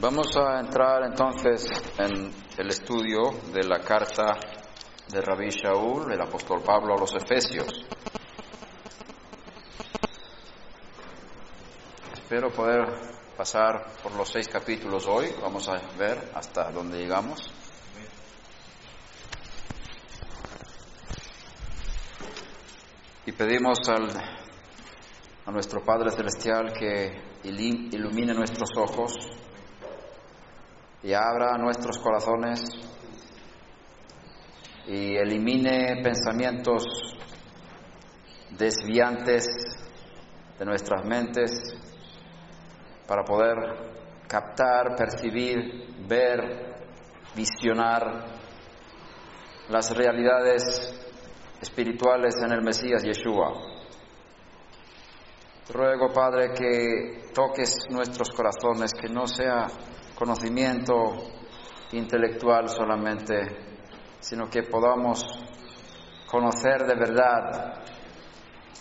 Vamos a entrar entonces en el estudio de la carta de Rabí Shaul, el apóstol Pablo a los Efesios. Espero poder pasar por los seis capítulos hoy. Vamos a ver hasta dónde llegamos. Y pedimos al, a nuestro Padre Celestial que ilumine nuestros ojos y abra nuestros corazones y elimine pensamientos desviantes de nuestras mentes para poder captar, percibir, ver, visionar las realidades espirituales en el Mesías Yeshua. ruego, Padre, que toques nuestros corazones, que no sea conocimiento intelectual solamente, sino que podamos conocer de verdad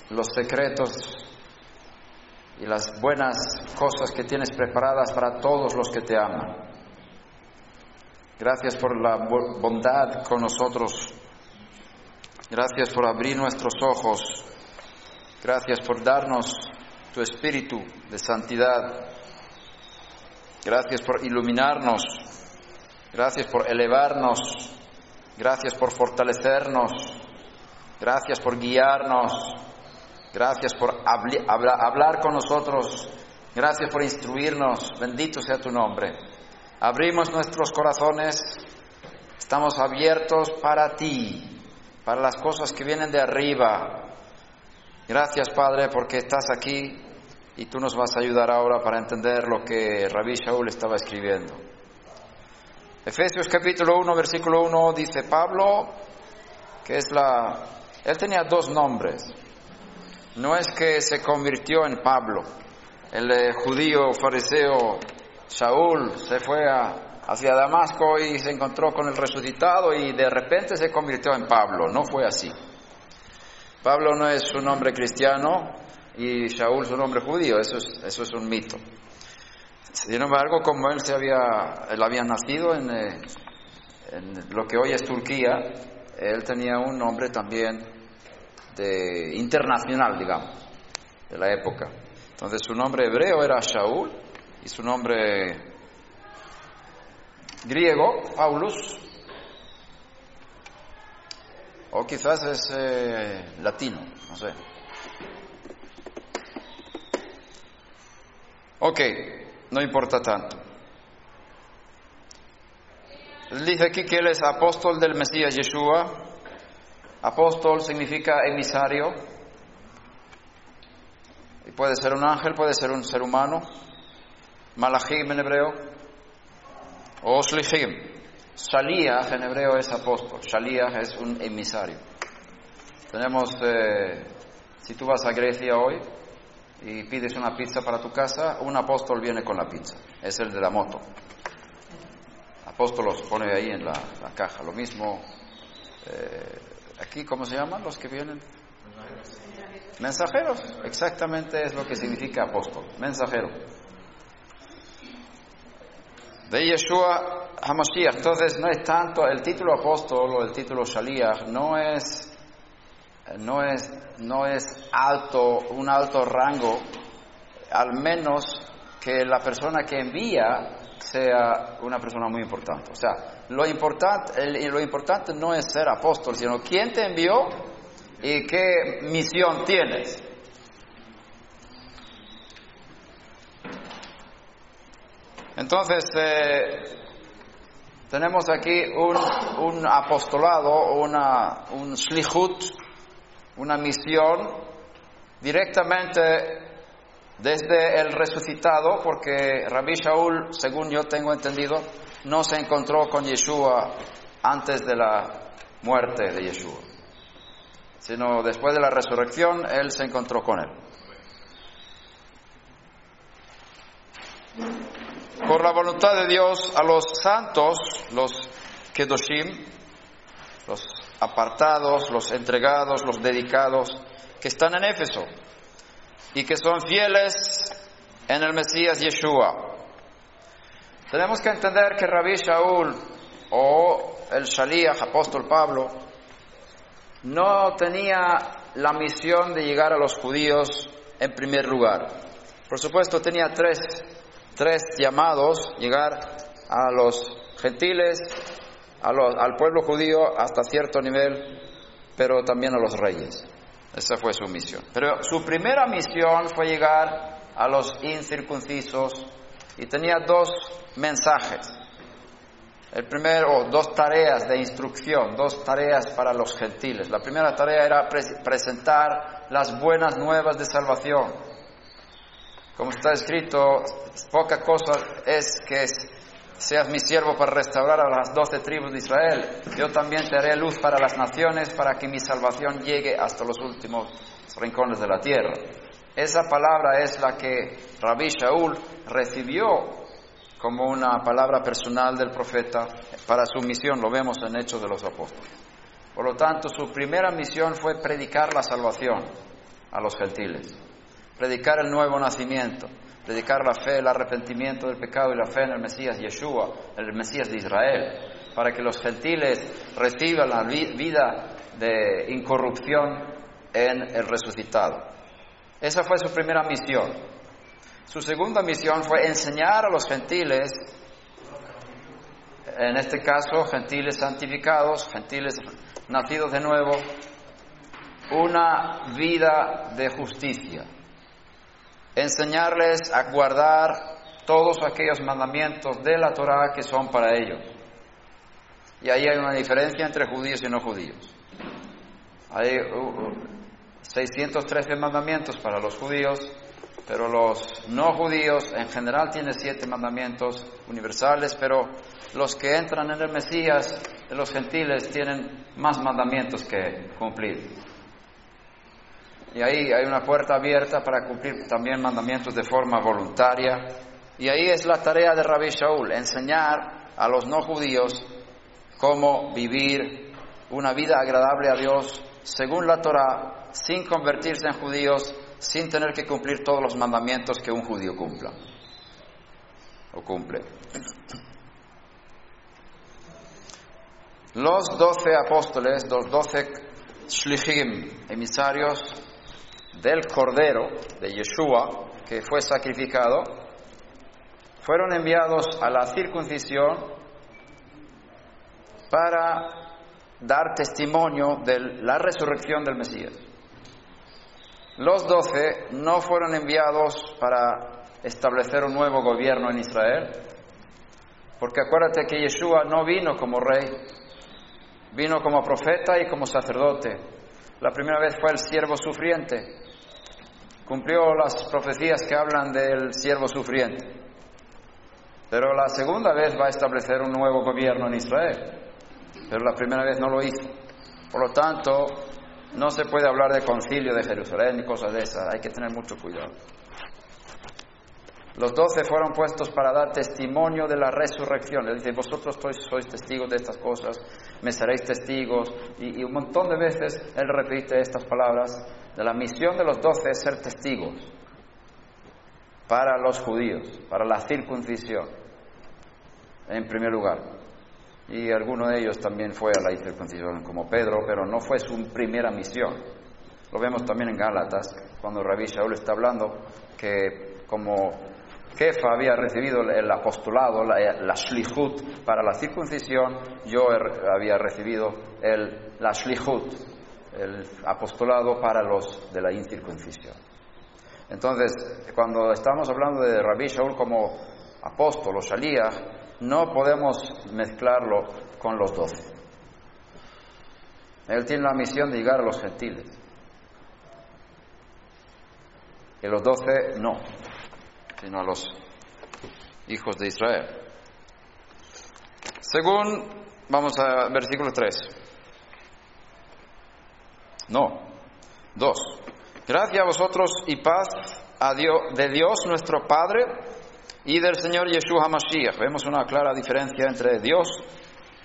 los secretos y las buenas cosas que tienes preparadas para todos los que te aman. Gracias por la bondad con nosotros. Gracias por abrir nuestros ojos. Gracias por darnos tu espíritu de santidad Gracias por iluminarnos. Gracias por elevarnos. Gracias por fortalecernos. Gracias por guiarnos. Gracias por hablar con nosotros. Gracias por instruirnos. Bendito sea tu nombre. Abrimos nuestros corazones. Estamos abiertos para ti, para las cosas que vienen de arriba. Gracias, Padre, porque estás aquí y tú nos vas a ayudar ahora para entender lo que Rabí Shaul estaba escribiendo. Efesios capítulo 1, versículo 1 dice Pablo, que es la... Él tenía dos nombres. No es que se convirtió en Pablo. El eh, judío fariseo Shaul se fue hacia Damasco y se encontró con el resucitado y de repente se convirtió en Pablo. No fue así. Pablo no es un nombre cristiano, y Shaul su nombre judío, eso es, eso es un mito. Sin embargo, como él, se había, él había nacido en, eh, en lo que hoy es Turquía, él tenía un nombre también de, internacional, digamos, de la época. Entonces su nombre hebreo era Shaul y su nombre griego, Paulus, o quizás es eh, latino, no sé. Ok, no importa tanto. Dice aquí que él es apóstol del Mesías Yeshua. Apóstol significa emisario. Y puede ser un ángel, puede ser un ser humano. Malachim en hebreo. O Shlichim. Shaliach en hebreo es apóstol. Shaliach es un emisario. Tenemos, eh, si tú vas a Grecia hoy, y pides una pizza para tu casa, un apóstol viene con la pizza, es el de la moto. Apóstol los pone ahí en la, caja, lo mismo. Eh, aquí, ¿cómo se llaman los que vienen? Mensajeros, exactamente es lo que significa apóstol, mensajero. De Yeshua HaMashiach, entonces no es tanto el título apóstol o el título Shaliach, no es no es, no es alto, un alto rango, al menos que la persona que envía sea una persona muy importante. O sea, lo importante, lo importante no es ser apóstol, sino quién te envió y qué misión tienes. Entonces, eh, tenemos aquí un, un apostolado, una, un shlichut, una misión directamente desde el resucitado, porque Rabbi Shaul, según yo tengo entendido, no se encontró con Yeshua antes de la muerte de Yeshua, sino después de la resurrección él se encontró con él. Por la voluntad de Dios, a los santos, los Kedoshim, los apartados, los entregados, los dedicados, que están en Éfeso y que son fieles en el Mesías Yeshua. Tenemos que entender que Rabbi Shaul o el Shaliach, apóstol Pablo, no tenía la misión de llegar a los judíos en primer lugar. Por supuesto, tenía tres, tres llamados, llegar a los gentiles, al pueblo judío hasta cierto nivel, pero también a los reyes. Esa fue su misión. Pero su primera misión fue llegar a los incircuncisos y tenía dos mensajes. El primero, dos tareas de instrucción, dos tareas para los gentiles. La primera tarea era presentar las buenas nuevas de salvación. Como está escrito, poca cosa es que seas mi siervo para restaurar a las doce tribus de Israel. Yo también te haré luz para las naciones, para que mi salvación llegue hasta los últimos rincones de la tierra. Esa palabra es la que Rabbi Shaul recibió como una palabra personal del profeta para su misión, lo vemos en Hechos de los Apóstoles. Por lo tanto, su primera misión fue predicar la salvación a los gentiles, predicar el nuevo nacimiento, predicar la fe, el arrepentimiento del pecado y la fe en el Mesías Yeshua, el Mesías de Israel, para que los gentiles reciban la vida de incorrupción en el resucitado. Esa fue su primera misión. Su segunda misión fue enseñar a los gentiles, en este caso gentiles santificados, gentiles nacidos de nuevo, una vida de justicia enseñarles a guardar todos aquellos mandamientos de la Torah que son para ellos. Y ahí hay una diferencia entre judíos y no judíos. Hay 613 uh, uh, mandamientos para los judíos, pero los no judíos en general tienen siete mandamientos universales, pero los que entran en el Mesías los gentiles tienen más mandamientos que cumplir. Y ahí hay una puerta abierta para cumplir también mandamientos de forma voluntaria. Y ahí es la tarea de Rabbi Shaul, enseñar a los no judíos cómo vivir una vida agradable a Dios según la Torah, sin convertirse en judíos, sin tener que cumplir todos los mandamientos que un judío cumpla o cumple. Los doce apóstoles, los doce shlichim, emisarios, del Cordero de Yeshua, que fue sacrificado, fueron enviados a la circuncisión para dar testimonio de la resurrección del Mesías. Los doce no fueron enviados para establecer un nuevo gobierno en Israel, porque acuérdate que Yeshua no vino como rey, vino como profeta y como sacerdote. La primera vez fue el siervo sufriente, cumplió las profecías que hablan del siervo sufriente. Pero la segunda vez va a establecer un nuevo gobierno en Israel. Pero la primera vez no lo hizo. Por lo tanto, no se puede hablar de concilio de Jerusalén ni cosas de esas. Hay que tener mucho cuidado. Los doce fueron puestos para dar testimonio de la resurrección. Él dice, vosotros sois, testigos de estas cosas, me seréis testigos. Y, y, un montón de veces él repite estas palabras de la misión de los doce es ser testigos para los judíos, para la circuncisión, en primer lugar. Y alguno de ellos también fue a la circuncisión, como Pedro, pero no fue su primera misión. Lo vemos también en Gálatas, cuando Rabí Shaul está hablando que como Kefa había recibido el apostolado, la, la shlihut para la circuncisión, yo había recibido el, la shlihut, el apostolado para los de la incircuncisión. Entonces, cuando estamos hablando de Rabbi Shaul como apóstol o Shaliach, no podemos mezclarlo con los doce. Él tiene la misión de llegar a los gentiles. y los doce no, sino a los hijos de Israel. Según, vamos a versículo 3. No, 2. Gracias a vosotros y paz a Dios, de Dios nuestro Padre y del Señor Yeshua HaMashiach. Vemos una clara diferencia entre Dios,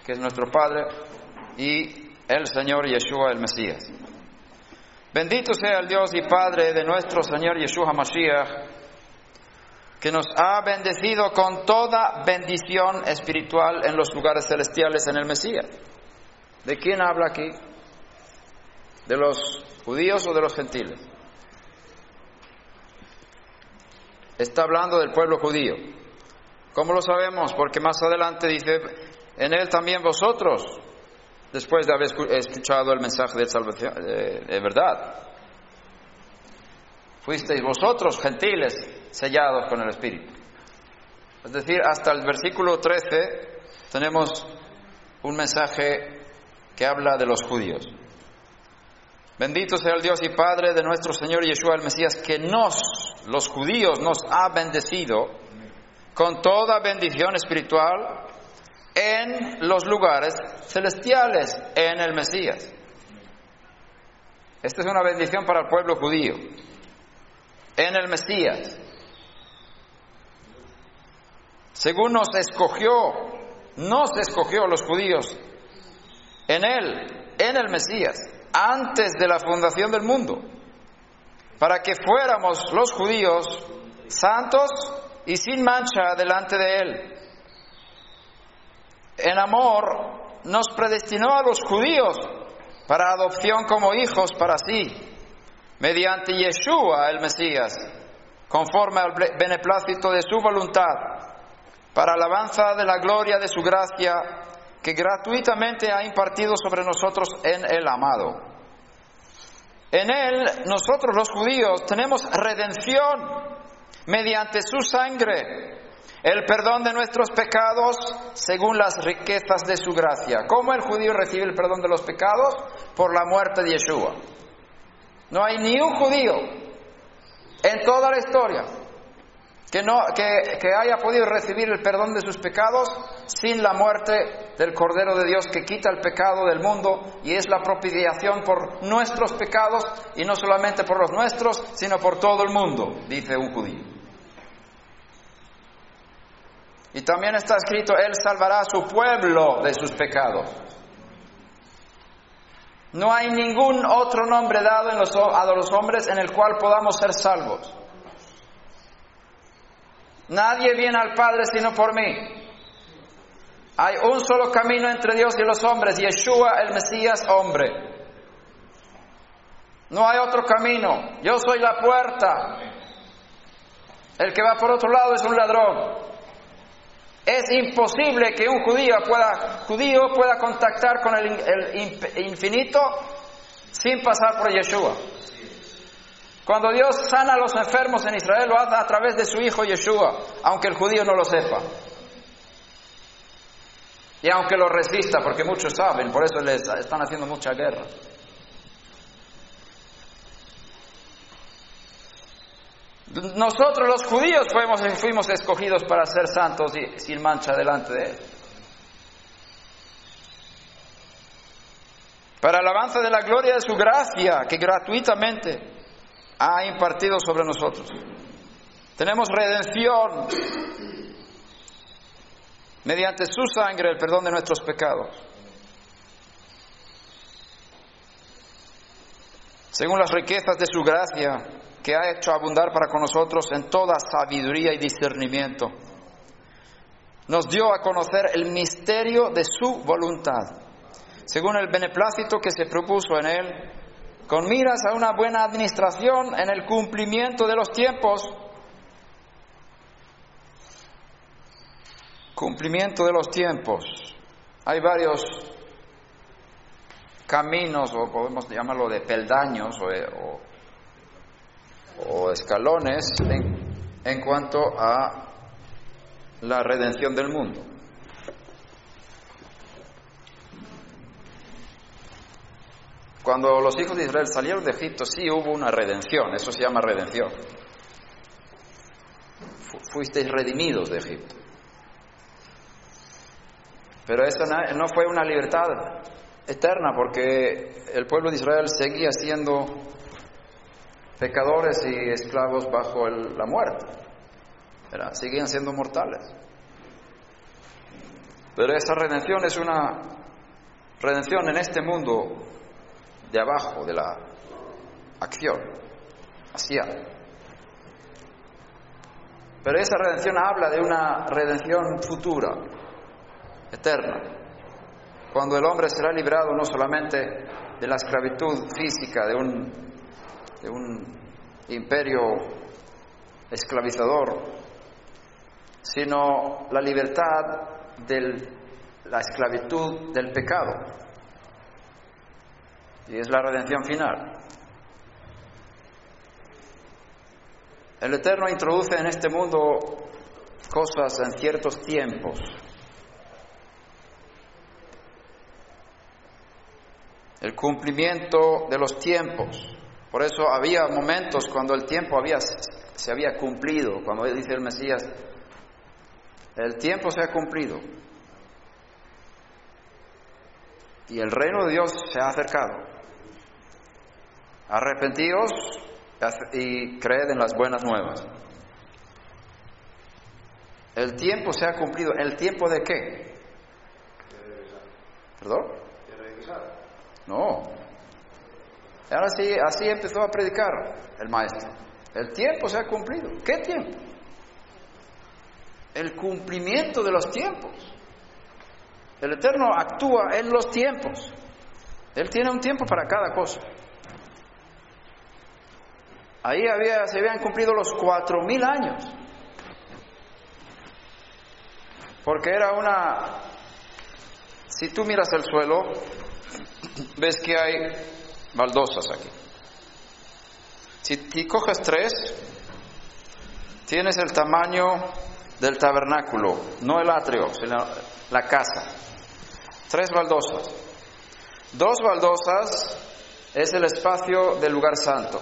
que es nuestro Padre, y el Señor Yeshua el Mesías. Bendito sea el Dios y Padre de nuestro Señor Yeshua HaMashiach, que nos ha bendecido con toda bendición espiritual en los lugares celestiales en el Mesías. ¿De quién habla aquí? ¿De los judíos o de los gentiles? Está hablando del pueblo judío. ¿Cómo lo sabemos? Porque más adelante dice, en él también vosotros, después de haber escuchado el mensaje de salvación, de, verdad. Fuisteis vosotros, gentiles, sellados con el Espíritu. Es decir, hasta el versículo 13 tenemos un mensaje que habla de los judíos. Bendito sea el Dios y Padre de nuestro Señor Yeshua el Mesías, que nos, los judíos, nos ha bendecido con toda bendición espiritual en los lugares celestiales, en el Mesías. Esta es una bendición para el pueblo judío, en el Mesías. Según nos escogió, nos escogió los judíos, en Él, en el Mesías, antes de la fundación del mundo, para que fuéramos los judíos santos y sin mancha delante de Él. En amor nos predestinó a los judíos para adopción como hijos para sí, mediante Yeshua el Mesías, conforme al beneplácito de su voluntad, para alabanza de la gloria de su gracia que gratuitamente ha impartido sobre nosotros en el amado. En él nosotros los judíos tenemos redención mediante su sangre el perdón de nuestros pecados según las riquezas de su gracia. ¿Cómo el judío recibe el perdón de los pecados? Por la muerte de Yeshua. No hay ni un judío en toda la historia que, no, que, que haya podido recibir el perdón de sus pecados sin la muerte del Cordero de Dios que quita el pecado del mundo y es la propiciación por nuestros pecados y no solamente por los nuestros, sino por todo el mundo, dice un. Y también está escrito, Él salvará a su pueblo de sus pecados. No hay ningún otro nombre dado a los hombres en el cual podamos ser salvos. Nadie viene al Padre sino por mí. Hay un solo camino entre Dios y los hombres, Yeshua el Mesías hombre. No hay otro camino. Yo soy la puerta. El que va por otro lado es un ladrón. Es imposible que un judío pueda, judío pueda contactar con el, el infinito sin pasar por Yeshua. Cuando Dios sana a los enfermos en Israel, lo hace a través de su Hijo Yeshua, aunque el judío no lo sepa. Y aunque lo resista, porque muchos saben, por eso les están haciendo mucha guerra. Nosotros los judíos fuimos, escogidos para ser santos y sin mancha delante de Él. Para alabanza de la gloria de su gracia que gratuitamente ha impartido sobre nosotros. Tenemos redención mediante su sangre, el perdón de nuestros pecados. Según las riquezas de su gracia, que ha hecho abundar para con nosotros en toda sabiduría y discernimiento. Nos dio a conocer el misterio de su voluntad, según el beneplácito que se propuso en él, con miras a una buena administración en el cumplimiento de los tiempos. Cumplimiento de los tiempos. Hay varios caminos, o podemos llamarlo de peldaños, o, escalones en, cuanto a la redención del mundo. Cuando los hijos de Israel salieron de Egipto, sí hubo una redención, eso se llama redención. fuisteis redimidos de Egipto. Pero eso no fue una libertad eterna porque el pueblo de Israel seguía siendo pecadores y esclavos bajo la muerte. Seguían siendo mortales. Pero esa redención es una redención en este mundo de abajo, de la acción, hacia. Pero esa redención habla de una redención futura, eterna, cuando el hombre será librado no solamente de la esclavitud física de un, de un imperio esclavizador, sino la libertad de la esclavitud del pecado. Y es la redención final. El Eterno introduce en este mundo cosas en ciertos tiempos. El cumplimiento de los tiempos. Por eso había momentos cuando el tiempo había, se había cumplido, cuando dice el Mesías, el tiempo se ha cumplido. Y el reino de Dios se ha acercado. Arrepentíos y creed en las buenas nuevas. El tiempo se ha cumplido. ¿El tiempo de qué? ¿Perdón? No. Ahora sí, así empezó a predicar el maestro. El tiempo se ha cumplido. ¿Qué tiempo? El cumplimiento de los tiempos. El Eterno actúa en los tiempos. Él tiene un tiempo para cada cosa. Ahí había, se habían cumplido los cuatro mil años. Porque era una... Si tú miras el suelo, ves que hay baldosas aquí. Si, coges tres, tienes el tamaño del tabernáculo, no el atrio, sino la casa. Tres baldosas. Dos baldosas es el espacio del lugar santo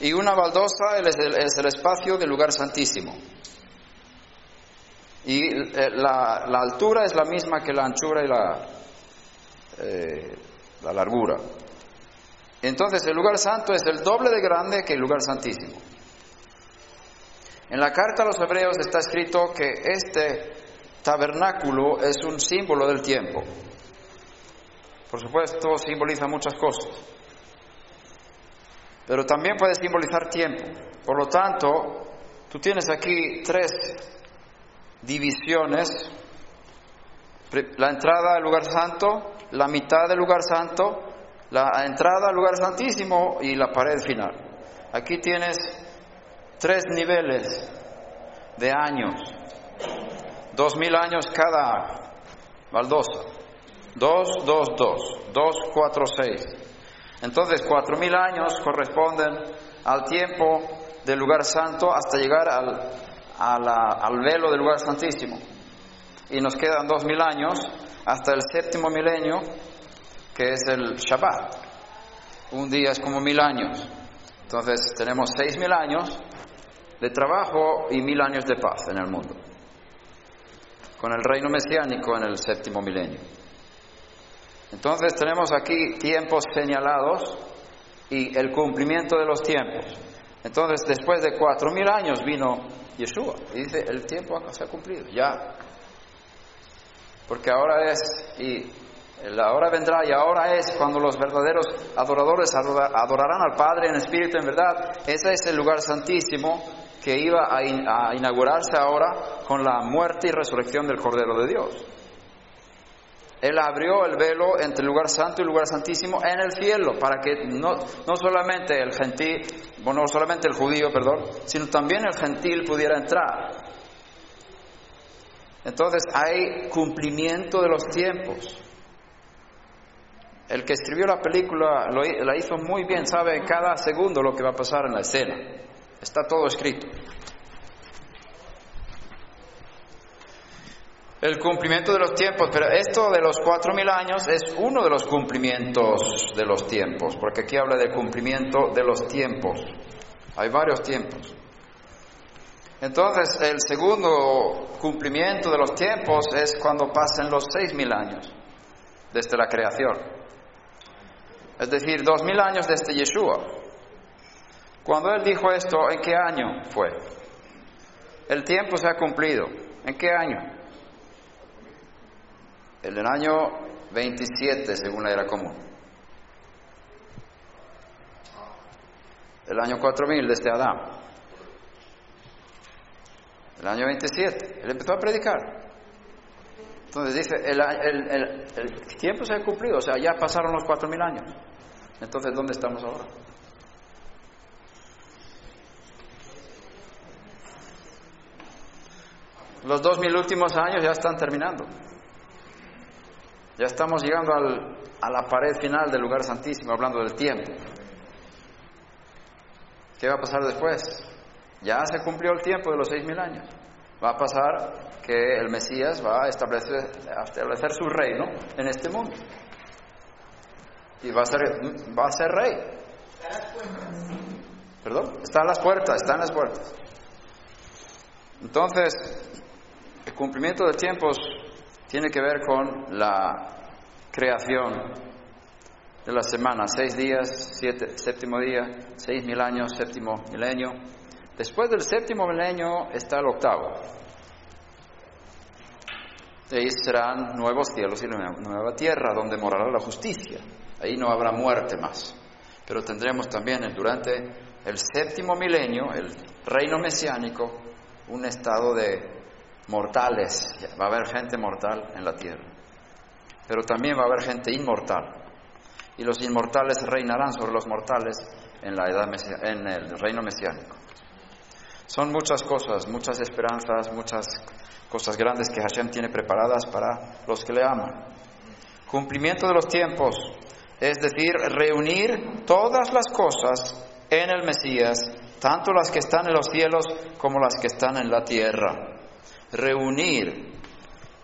y una baldosa es el, espacio del lugar santísimo. Y eh, la, altura es la misma que la anchura y la, eh, la largura. Entonces el lugar santo es el doble de grande que el lugar santísimo. En la carta a los hebreos está escrito que este tabernáculo es un símbolo del tiempo. Por supuesto, simboliza muchas cosas pero también puede simbolizar tiempo. Por lo tanto, tú tienes aquí tres divisiones, la entrada al lugar santo, la mitad del lugar santo, la entrada al lugar santísimo y la pared final. Aquí tienes tres niveles de años, dos mil años cada baldosa, dos, dos, dos, dos, cuatro, seis. Entonces, cuatro mil años corresponden al tiempo del lugar santo hasta llegar al, al velo del lugar santísimo. Y nos quedan dos mil años hasta el séptimo milenio, que es el Shabbat. Un día es como mil años. Entonces, tenemos seis mil años de trabajo y mil años de paz en el mundo, con el reino mesiánico en el séptimo milenio. Entonces tenemos aquí tiempos señalados y el cumplimiento de los tiempos. Entonces después de cuatro mil años vino Yeshua y dice, el tiempo se ha cumplido, ya. Porque ahora es, y la hora vendrá y ahora es cuando los verdaderos adoradores adorarán al Padre en espíritu en verdad. Ese es el lugar santísimo que iba a inaugurarse ahora con la muerte y resurrección del Cordero de Dios. Él abrió el velo entre el lugar santo y el lugar santísimo en el cielo, para que no, no solamente el gentil, bueno, no solamente el judío, perdón, sino también el gentil pudiera entrar. Entonces hay cumplimiento de los tiempos. El que escribió la película lo, la hizo muy bien, sabe cada segundo lo que va a pasar en la escena. Está todo escrito. El cumplimiento de los tiempos, pero esto de los cuatro mil años es uno de los cumplimientos de los tiempos, porque aquí habla del cumplimiento de los tiempos. Hay varios tiempos. Entonces, el segundo cumplimiento de los tiempos es cuando pasen los seis mil años desde la creación. Es decir, dos mil años desde Yeshua. Cuando él dijo esto, ¿en qué año fue? El tiempo se ha cumplido. ¿En qué año? En el año 27, según la era común. El año 4000 desde Adán. El año 27. Él empezó a predicar. Entonces dice, el, tiempo se ha cumplido, o sea, ya pasaron los cuatro mil años. Entonces, ¿dónde estamos ahora? Los dos mil últimos años ya están terminando. Ya estamos llegando a la pared final del lugar santísimo, hablando del tiempo. ¿Qué va a pasar después? Ya se cumplió el tiempo de los seis mil años. Va a pasar que el Mesías va a establecer, su reino en este mundo. Y va a ser, va a ser rey. ¿Perdón? Está las puertas, está en las puertas. Entonces, el cumplimiento de tiempos tiene que ver con la creación de la semana, seis días, séptimo día, seis mil años, séptimo milenio. Después del séptimo milenio está el octavo. Ahí serán nuevos cielos y nueva tierra donde morará la justicia. Ahí no habrá muerte más. Pero tendremos también durante el séptimo milenio, el reino mesiánico, un estado de mortales. Va a haber gente mortal en la tierra. Pero también va a haber gente inmortal. Y los inmortales reinarán sobre los mortales en, la edad en el reino mesiánico. Son muchas cosas, muchas esperanzas, muchas cosas grandes que Hashem tiene preparadas para los que le aman. Cumplimiento de los tiempos, es decir, reunir todas las cosas en el Mesías, tanto las que están en los cielos como las que están en la tierra. Reunir,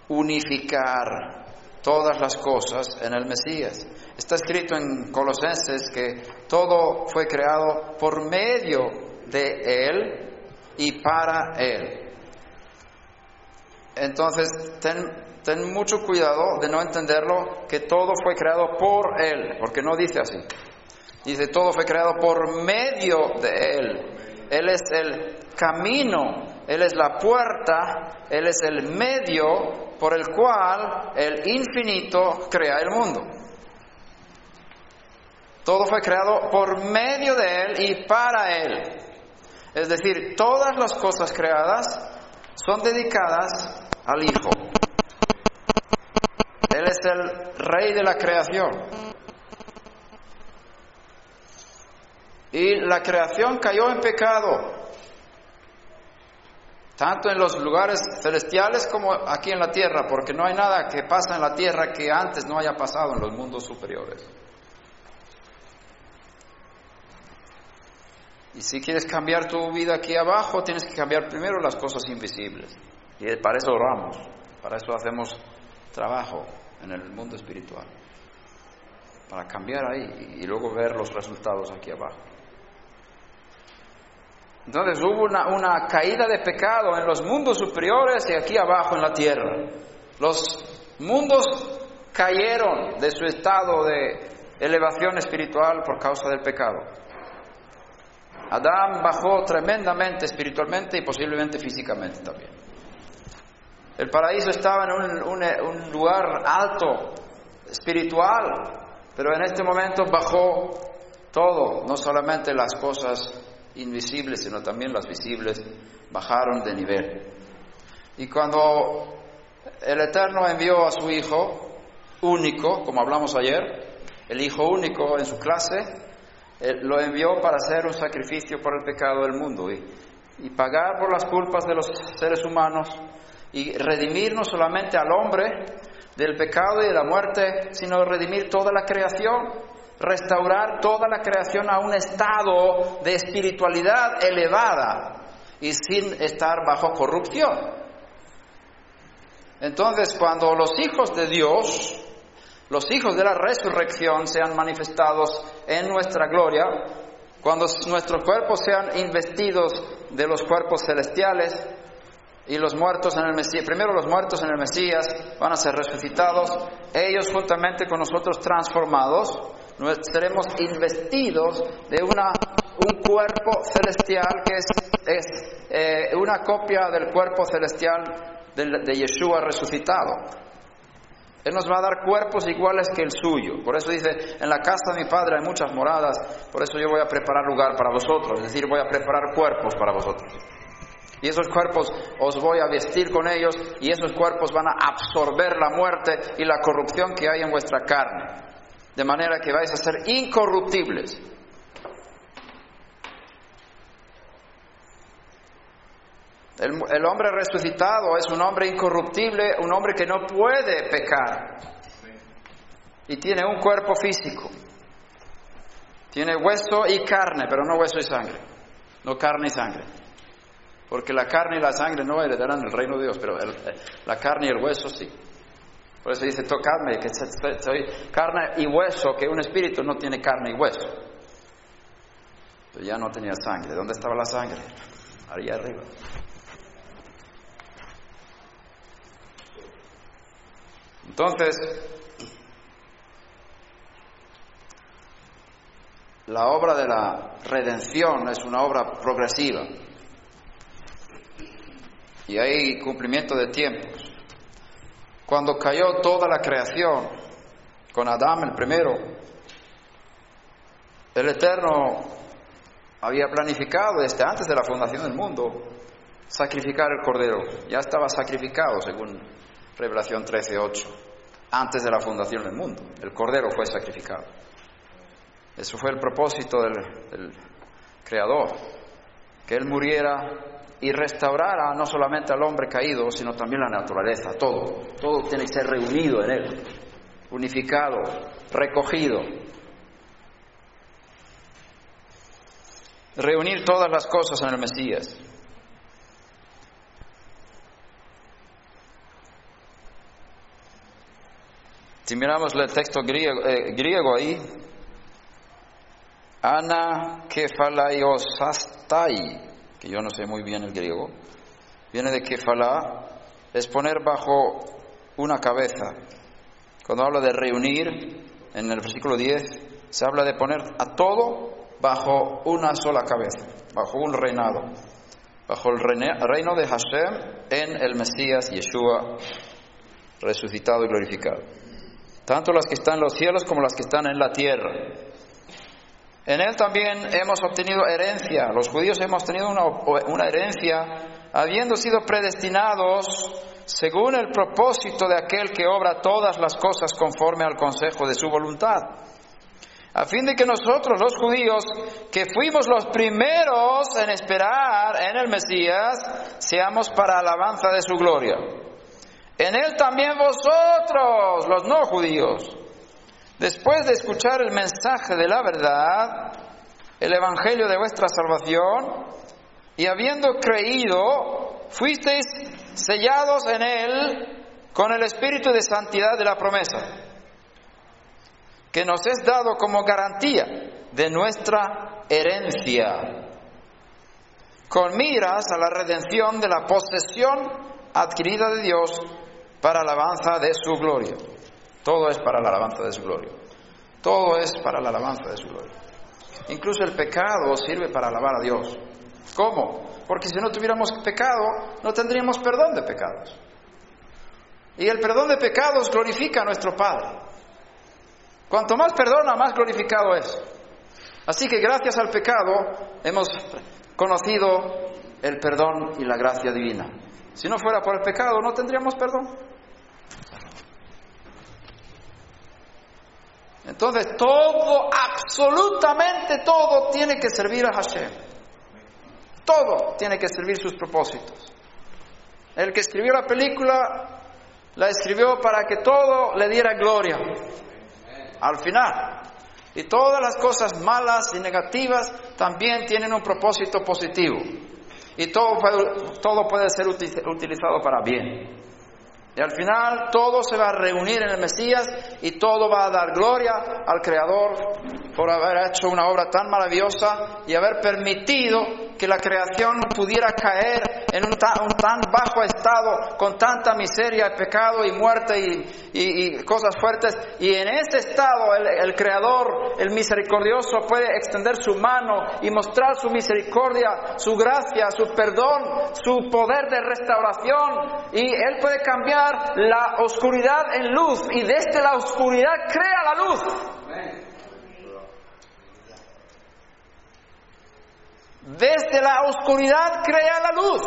unificar todas las cosas en el Mesías. Está escrito en Colosenses que todo fue creado por medio de Él y para Él. Entonces, ten, mucho cuidado de no entenderlo que todo fue creado por Él, porque no dice así. Dice, todo fue creado por medio de Él. Él es el camino, Él es la puerta, Él es el medio por el cual el infinito crea el mundo. Todo fue creado por medio de Él y para Él. Es decir, todas las cosas creadas son dedicadas al Hijo. Él es el rey de la creación. Y la creación cayó en pecado, tanto en los lugares celestiales como aquí en la tierra, porque no hay nada que pasa en la tierra que antes no haya pasado en los mundos superiores. Y si quieres cambiar tu vida aquí abajo, tienes que cambiar primero las cosas invisibles. Y para eso oramos, para eso hacemos trabajo en el mundo espiritual, para cambiar ahí y luego ver los resultados aquí abajo. Entonces hubo una, caída de pecado en los mundos superiores y aquí abajo en la tierra. Los mundos cayeron de su estado de elevación espiritual por causa del pecado. Adán bajó tremendamente espiritualmente y posiblemente físicamente también. El paraíso estaba en un, lugar alto, espiritual, pero en este momento bajó todo, no solamente las cosas invisibles, sino también las visibles, bajaron de nivel. Y cuando el Eterno envió a su Hijo único, como hablamos ayer, el Hijo único en su clase, lo envió para hacer un sacrificio por el pecado del mundo y, y pagar por las culpas de los seres humanos y redimir no solamente al hombre del pecado y de la muerte, sino redimir toda la creación, restaurar toda la creación a un estado de espiritualidad elevada y sin estar bajo corrupción. Entonces, cuando los hijos de Dios, los hijos de la resurrección sean manifestados en nuestra gloria, Cuando nuestros cuerpos sean investidos de los cuerpos celestiales y los muertos en el Mesías, primero los muertos en el Mesías van a ser resucitados, ellos juntamente con nosotros transformados, seremos investidos de una, un cuerpo celestial que es, es eh, una copia del cuerpo celestial de, de Yeshua resucitado. Él nos va a dar cuerpos iguales que el suyo. Por eso dice, en la casa de mi Padre hay muchas moradas, por eso yo voy a preparar lugar para vosotros, es decir, voy a preparar cuerpos para vosotros. Y esos cuerpos os voy a vestir con ellos y esos cuerpos van a absorber la muerte y la corrupción que hay en vuestra carne. De manera que vais a ser incorruptibles. El, hombre resucitado es un hombre incorruptible, un hombre que no puede pecar. Y tiene un cuerpo físico. Tiene hueso y carne, pero no hueso y sangre. No carne y sangre. Porque la carne y la sangre no heredarán el reino de Dios, pero la carne y el hueso sí. Por eso dice, tocadme, que soy carne y hueso, que un espíritu no tiene carne y hueso. Pero ya no tenía sangre. ¿Dónde estaba la sangre? Ahí arriba. Entonces, la obra de la redención es una obra progresiva y hay cumplimiento de tiempos. Cuando cayó toda la creación, con Adán el primero, el Eterno había planificado desde antes de la fundación del mundo sacrificar el cordero. Ya estaba sacrificado según Revelación 13:8, antes de la fundación del mundo. El cordero fue sacrificado. Eso fue el propósito del, del Creador, que Él muriera y restaurara no solamente al hombre caído, sino también la naturaleza, todo. Todo tiene que ser reunido en Él, unificado, recogido. Reunir todas las cosas en el Mesías. Si miramos el texto griego, eh, griego ahí, Ana yo no sé muy bien el griego, viene de kefalá, es poner bajo una cabeza. Cuando habla de reunir, en el versículo 10, se habla de poner a todo bajo una sola cabeza, bajo un reinado, bajo el reino de Hashem en el Mesías Yeshua resucitado y glorificado tanto las que están en los cielos como las que están en la tierra. En él también hemos obtenido herencia, los judíos hemos tenido una, una herencia, habiendo sido predestinados según el propósito de aquel que obra todas las cosas conforme al consejo de su voluntad, a fin de que nosotros los judíos, que fuimos los primeros en esperar en el Mesías, seamos para alabanza de su gloria. En él también vosotros, los no judíos, después de escuchar el mensaje de la verdad, el evangelio de vuestra salvación, y habiendo creído, fuisteis sellados en él con el espíritu de santidad de la promesa, que nos es dado como garantía de nuestra herencia, con miras a la redención de la posesión adquirida de Dios para alabanza de su gloria. Todo es para la alabanza de su gloria. Todo es para la alabanza de su gloria. Incluso el pecado sirve para alabar a Dios. ¿Cómo? Porque si no tuviéramos pecado, no tendríamos perdón de pecados. Y el perdón de pecados glorifica a nuestro Padre. Cuanto más perdona, más glorificado es. Así que gracias al pecado hemos conocido el perdón y la gracia divina. Si no fuera por el pecado, no tendríamos perdón. Entonces todo, absolutamente todo tiene que servir a Hashem. Todo tiene que servir sus propósitos. El que escribió la película la escribió para que todo le diera gloria al final. Y todas las cosas malas y negativas también tienen un propósito positivo. Y todo puede, todo puede ser utilizado para bien. Y al final todo se va a reunir en el Mesías y todo va a dar gloria al Creador por haber hecho una obra tan maravillosa y haber permitido que la creación pudiera caer en un, tan bajo estado, con tanta miseria, pecado y muerte y, cosas fuertes. Y en ese estado el, el, Creador, el misericordioso, puede extender su mano y mostrar su misericordia, su gracia, su perdón, su poder de restauración. Y Él puede cambiar la oscuridad en luz y desde la oscuridad crea la luz. Desde la oscuridad crea la luz.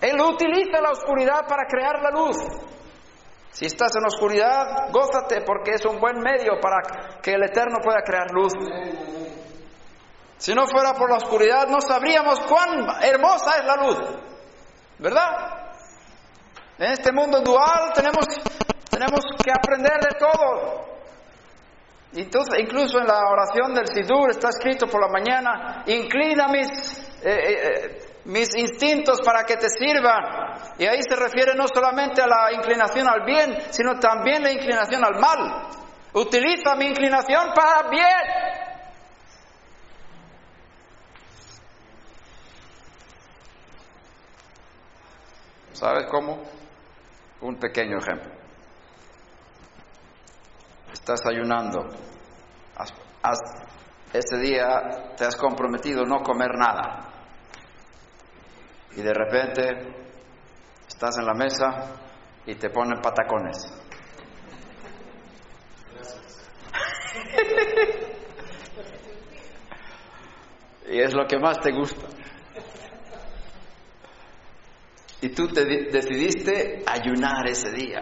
Él utiliza la oscuridad para crear la luz. Si estás en oscuridad, gózate porque es un buen medio para que el Eterno pueda crear luz. Si no fuera por la oscuridad, no sabríamos cuán hermosa es la luz. ¿Verdad? En este mundo dual tenemos, tenemos que aprender de todo. Incluso en la oración del Sidur está escrito por la mañana, inclina mis, eh, eh, eh, mis instintos para que te sirvan. Y ahí se refiere no solamente a la inclinación al bien, sino también la inclinación al mal. Utiliza mi inclinación para bien. ¿Sabes cómo? Un pequeño ejemplo estás ayunando, ese día te has comprometido no comer nada y de repente estás en la mesa y te ponen patacones. y es lo que más te gusta. Y tú te decidiste ayunar ese día.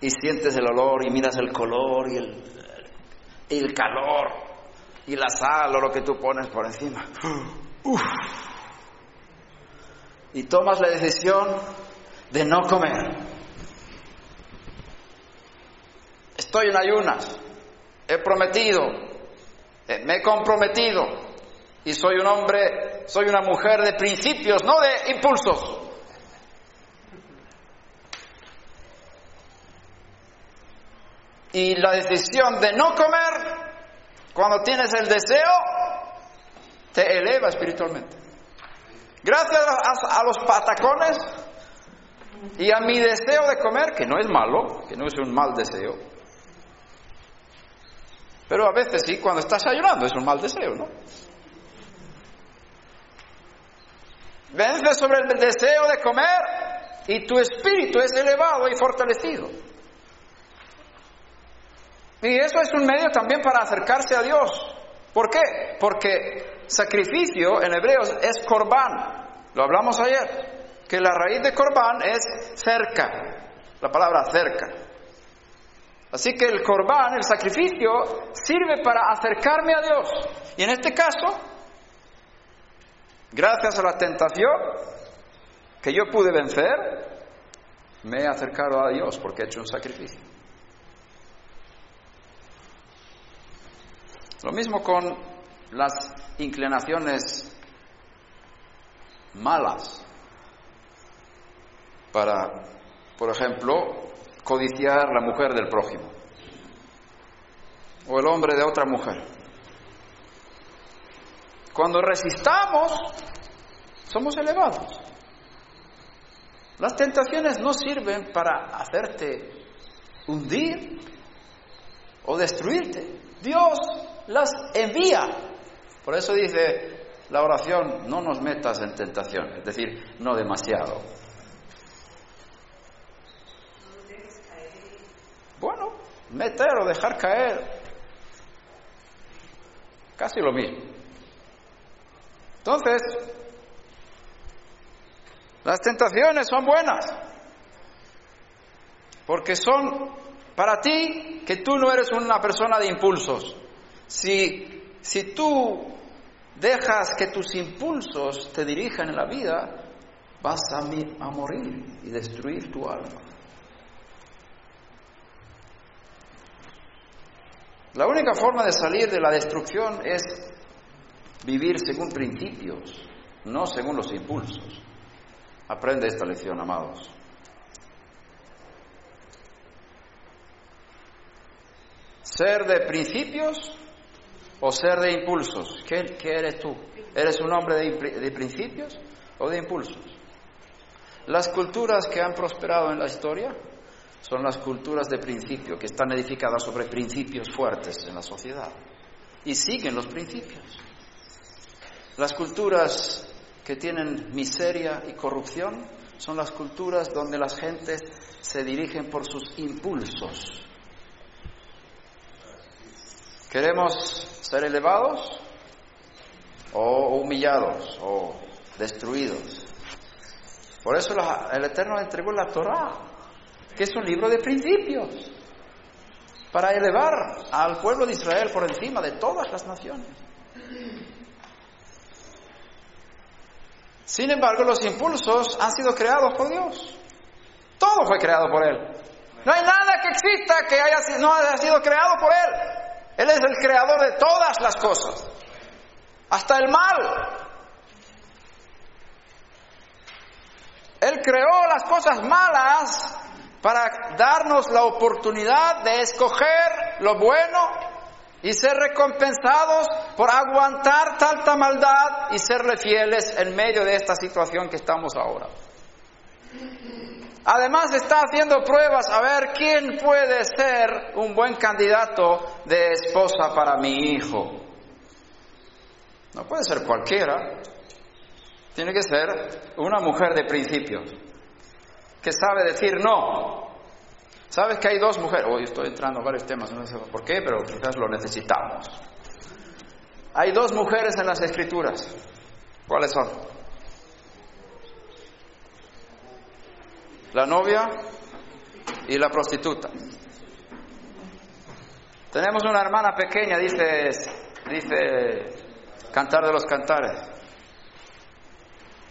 Y sientes el olor y miras el color y el, calor y la sal o lo que tú pones por encima. Y tomas la decisión de no comer. Estoy en ayunas, he prometido, eh, me he comprometido y soy un hombre, soy una mujer de principios, no de impulsos. Y la decisión de no comer, cuando tienes el deseo, te eleva espiritualmente. Gracias a, los patacones y a mi deseo de comer, que no es malo, que no es un mal deseo. Pero a veces sí, cuando estás ayunando es un mal deseo, ¿no? Vence sobre el deseo de comer y tu espíritu es elevado y fortalecido. Y eso es un medio también para acercarse a Dios. ¿Por qué? Porque sacrificio en hebreo es corbán. Lo hablamos ayer. Que la raíz de corbán es cerca. La palabra cerca. Así que el corbán, el sacrificio, sirve para acercarme a Dios. Y en este caso, gracias a la tentación que yo pude vencer, me he acercado a Dios porque he hecho un sacrificio. Lo mismo con las inclinaciones malas para, por ejemplo, codiciar la mujer del prójimo o el hombre de otra mujer. Cuando resistamos, somos elevados. Las tentaciones no sirven para hacerte hundir o destruirte. Dios las envía. Por eso dice la oración, no nos metas en tentación, es decir, no demasiado. Bueno, meter o dejar caer, casi lo mismo. Entonces, las tentaciones son buenas, porque son para ti que tú no eres una persona de impulsos, si, si tú dejas que tus impulsos te dirijan en la vida, vas a, a morir y destruir tu alma. La única forma de salir de la destrucción es vivir según principios, no según los impulsos. Aprende esta lección, amados. ¿Ser de principios o ser de impulsos? ¿Qué, eres tú? ¿Eres un hombre de, de principios o de impulsos? Las culturas que han prosperado en la historia son las culturas de principio, que están edificadas sobre principios fuertes en la sociedad y siguen los principios. Las culturas que tienen miseria y corrupción son las culturas donde las gentes se dirigen por sus impulsos. ¿Queremos ser elevados o humillados o destruidos? Por eso el Eterno entregó la Torah, que es un libro de principios, para elevar al pueblo de Israel por encima de todas las naciones. Sin embargo, los impulsos han sido creados por Dios. Todo fue creado por Él. No hay nada que exista que haya, no haya sido creado por Él. Él es el creador de todas las cosas, hasta el mal. Él creó las cosas malas para darnos la oportunidad de escoger lo bueno y ser recompensados por aguantar tanta maldad y serle fieles en medio de esta situación que estamos ahora. Además está haciendo pruebas a ver quién puede ser un buen candidato de esposa para mi hijo. No puede ser cualquiera. Tiene que ser una mujer de principios, que sabe decir no, ¿Sabes que hay dos mujeres? Hoy estoy entrando a varios temas, no sé por qué, pero quizás lo necesitamos. Hay dos mujeres en las escrituras. ¿Cuáles son? La novia y la prostituta. Tenemos una hermana pequeña, dice, dice Cantar de los Cantares,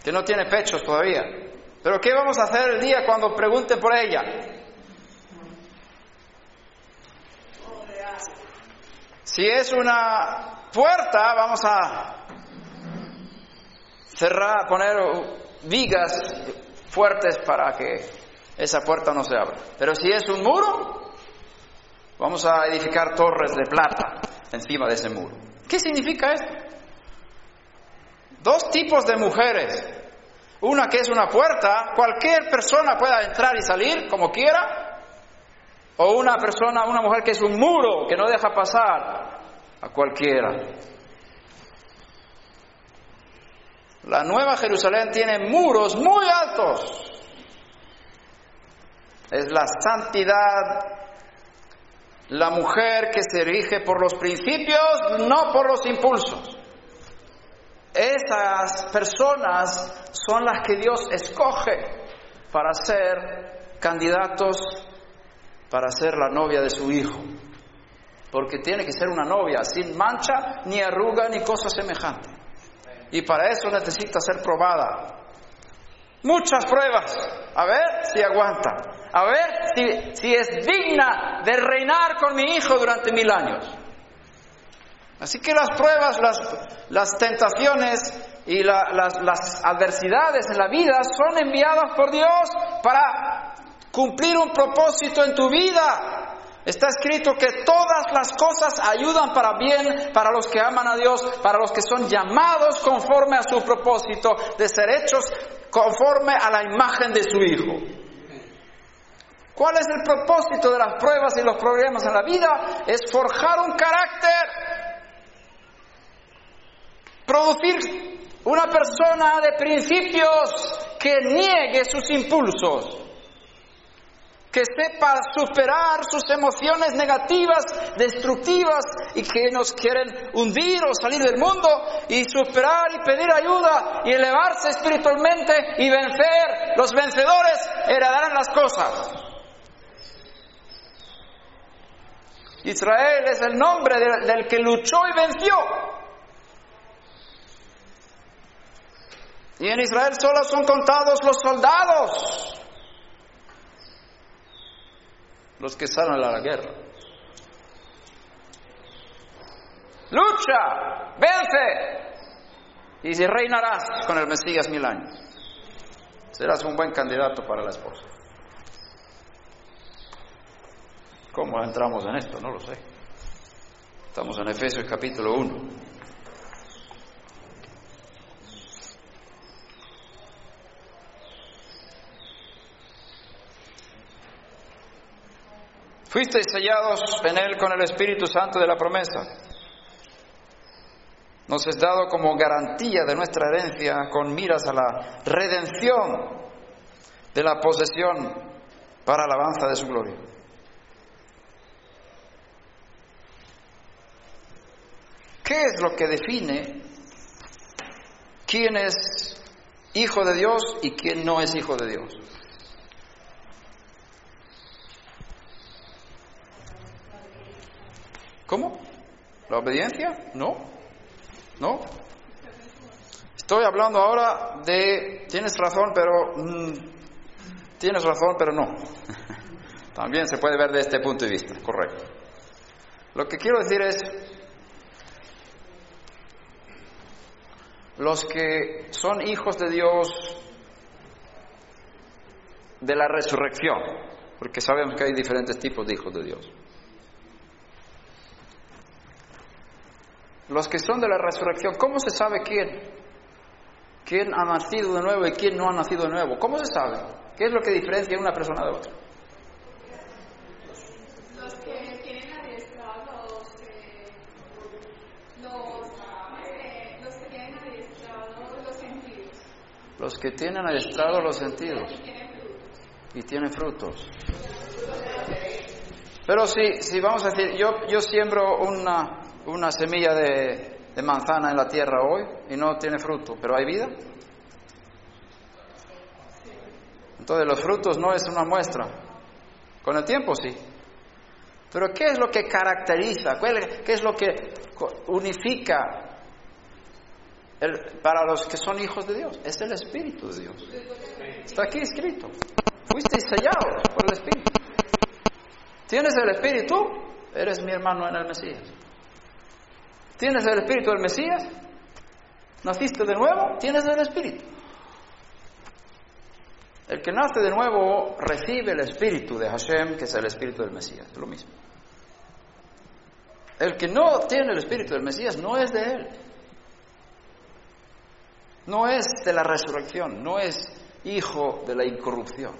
que no tiene pechos todavía. Pero ¿qué vamos a hacer el día cuando pregunten por ella? Si es una puerta, vamos a cerrar, poner vigas fuertes para que esa puerta no se abra. Pero si es un muro, vamos a edificar torres de plata encima de ese muro. ¿Qué significa esto? Dos tipos de mujeres. Una que es una puerta, cualquier persona pueda entrar y salir como quiera, o una persona, una mujer que es un muro, que no deja pasar a cualquiera. La Nueva Jerusalén tiene muros muy altos. Es la santidad, la mujer que se rige por los principios, no por los impulsos. Esas personas son las que Dios escoge para ser candidatos para ser la novia de su hijo. Porque tiene que ser una novia sin mancha, ni arruga, ni cosa semejante. Y para eso necesita ser probada. Muchas pruebas. A ver si aguanta. A ver si, si es digna de reinar con mi hijo durante mil años. Así que las pruebas, las, las tentaciones y las, las adversidades en la vida son enviadas por Dios para cumplir un propósito en tu vida. Está escrito que todas las cosas ayudan para bien para los que aman a Dios, para los que son llamados conforme a su propósito de ser hechos conforme a la imagen de su Hijo. ¿Cuál es el propósito de las pruebas y los problemas en la vida? Es forjar un carácter, producir una persona de principios que niegue sus impulsos que sepa superar sus emociones negativas, destructivas y que nos quieren hundir o salir del mundo y superar y pedir ayuda y elevarse espiritualmente y vencer. Los vencedores heredarán las cosas. Israel es el nombre del que luchó y venció. Y en Israel solo son contados los soldados los que salen a la guerra. Lucha, vence y reinarás con el Mesías mil años. serás un buen candidato para la esposa. ¿Cómo entramos en esto? No lo sé. Estamos en Efesios capítulo 1. Fuisteis sellados en Él con el Espíritu Santo de la promesa. Nos es dado como garantía de nuestra herencia con miras a la redención de la posesión para alabanza de su gloria. ¿Qué es lo que define quién es hijo de Dios y quién no es hijo de Dios? ¿Cómo? ¿La obediencia? No. ¿No? Estoy hablando ahora de, tienes razón, pero... Mm, tienes razón, pero no. También se puede ver de este punto de vista, correcto. Lo que quiero decir es, los que son hijos de Dios de la resurrección, porque sabemos que hay diferentes tipos de hijos de Dios. Los que son de la resurrección, ¿cómo se sabe quién? ¿Quién ha nacido de nuevo y quién no ha nacido de nuevo? ¿Cómo se sabe? ¿Qué es lo que diferencia una persona de otra? Los que tienen adiestrados los, eh, los que tienen adiestrados los sentidos Los que tienen adiestrados los sentidos y tienen frutos. y tienen frutos. Pero si, si vamos a decir, yo, yo siembro una, una semilla de, manzana en la tierra hoy y no tiene fruto, pero hay vida. Entonces los frutos no es una muestra. Con el tiempo sí. Pero ¿qué es lo que caracteriza? ¿Cuál- ¿Qué es lo que unifica el- para los que son hijos de Dios? Es el Espíritu de Dios. Está aquí escrito. Fuisteis sellados por el Espíritu. ¿Tienes el Espíritu? Eres mi hermano en el Mesías. ¿Tienes el Espíritu del Mesías? ¿Naciste de nuevo? Tienes el Espíritu. El que nace de nuevo recibe el Espíritu de Hashem, que es el Espíritu del Mesías. Es lo mismo. El que no tiene el Espíritu del Mesías no es de él. No es de la resurrección, no es hijo de la incorrupción.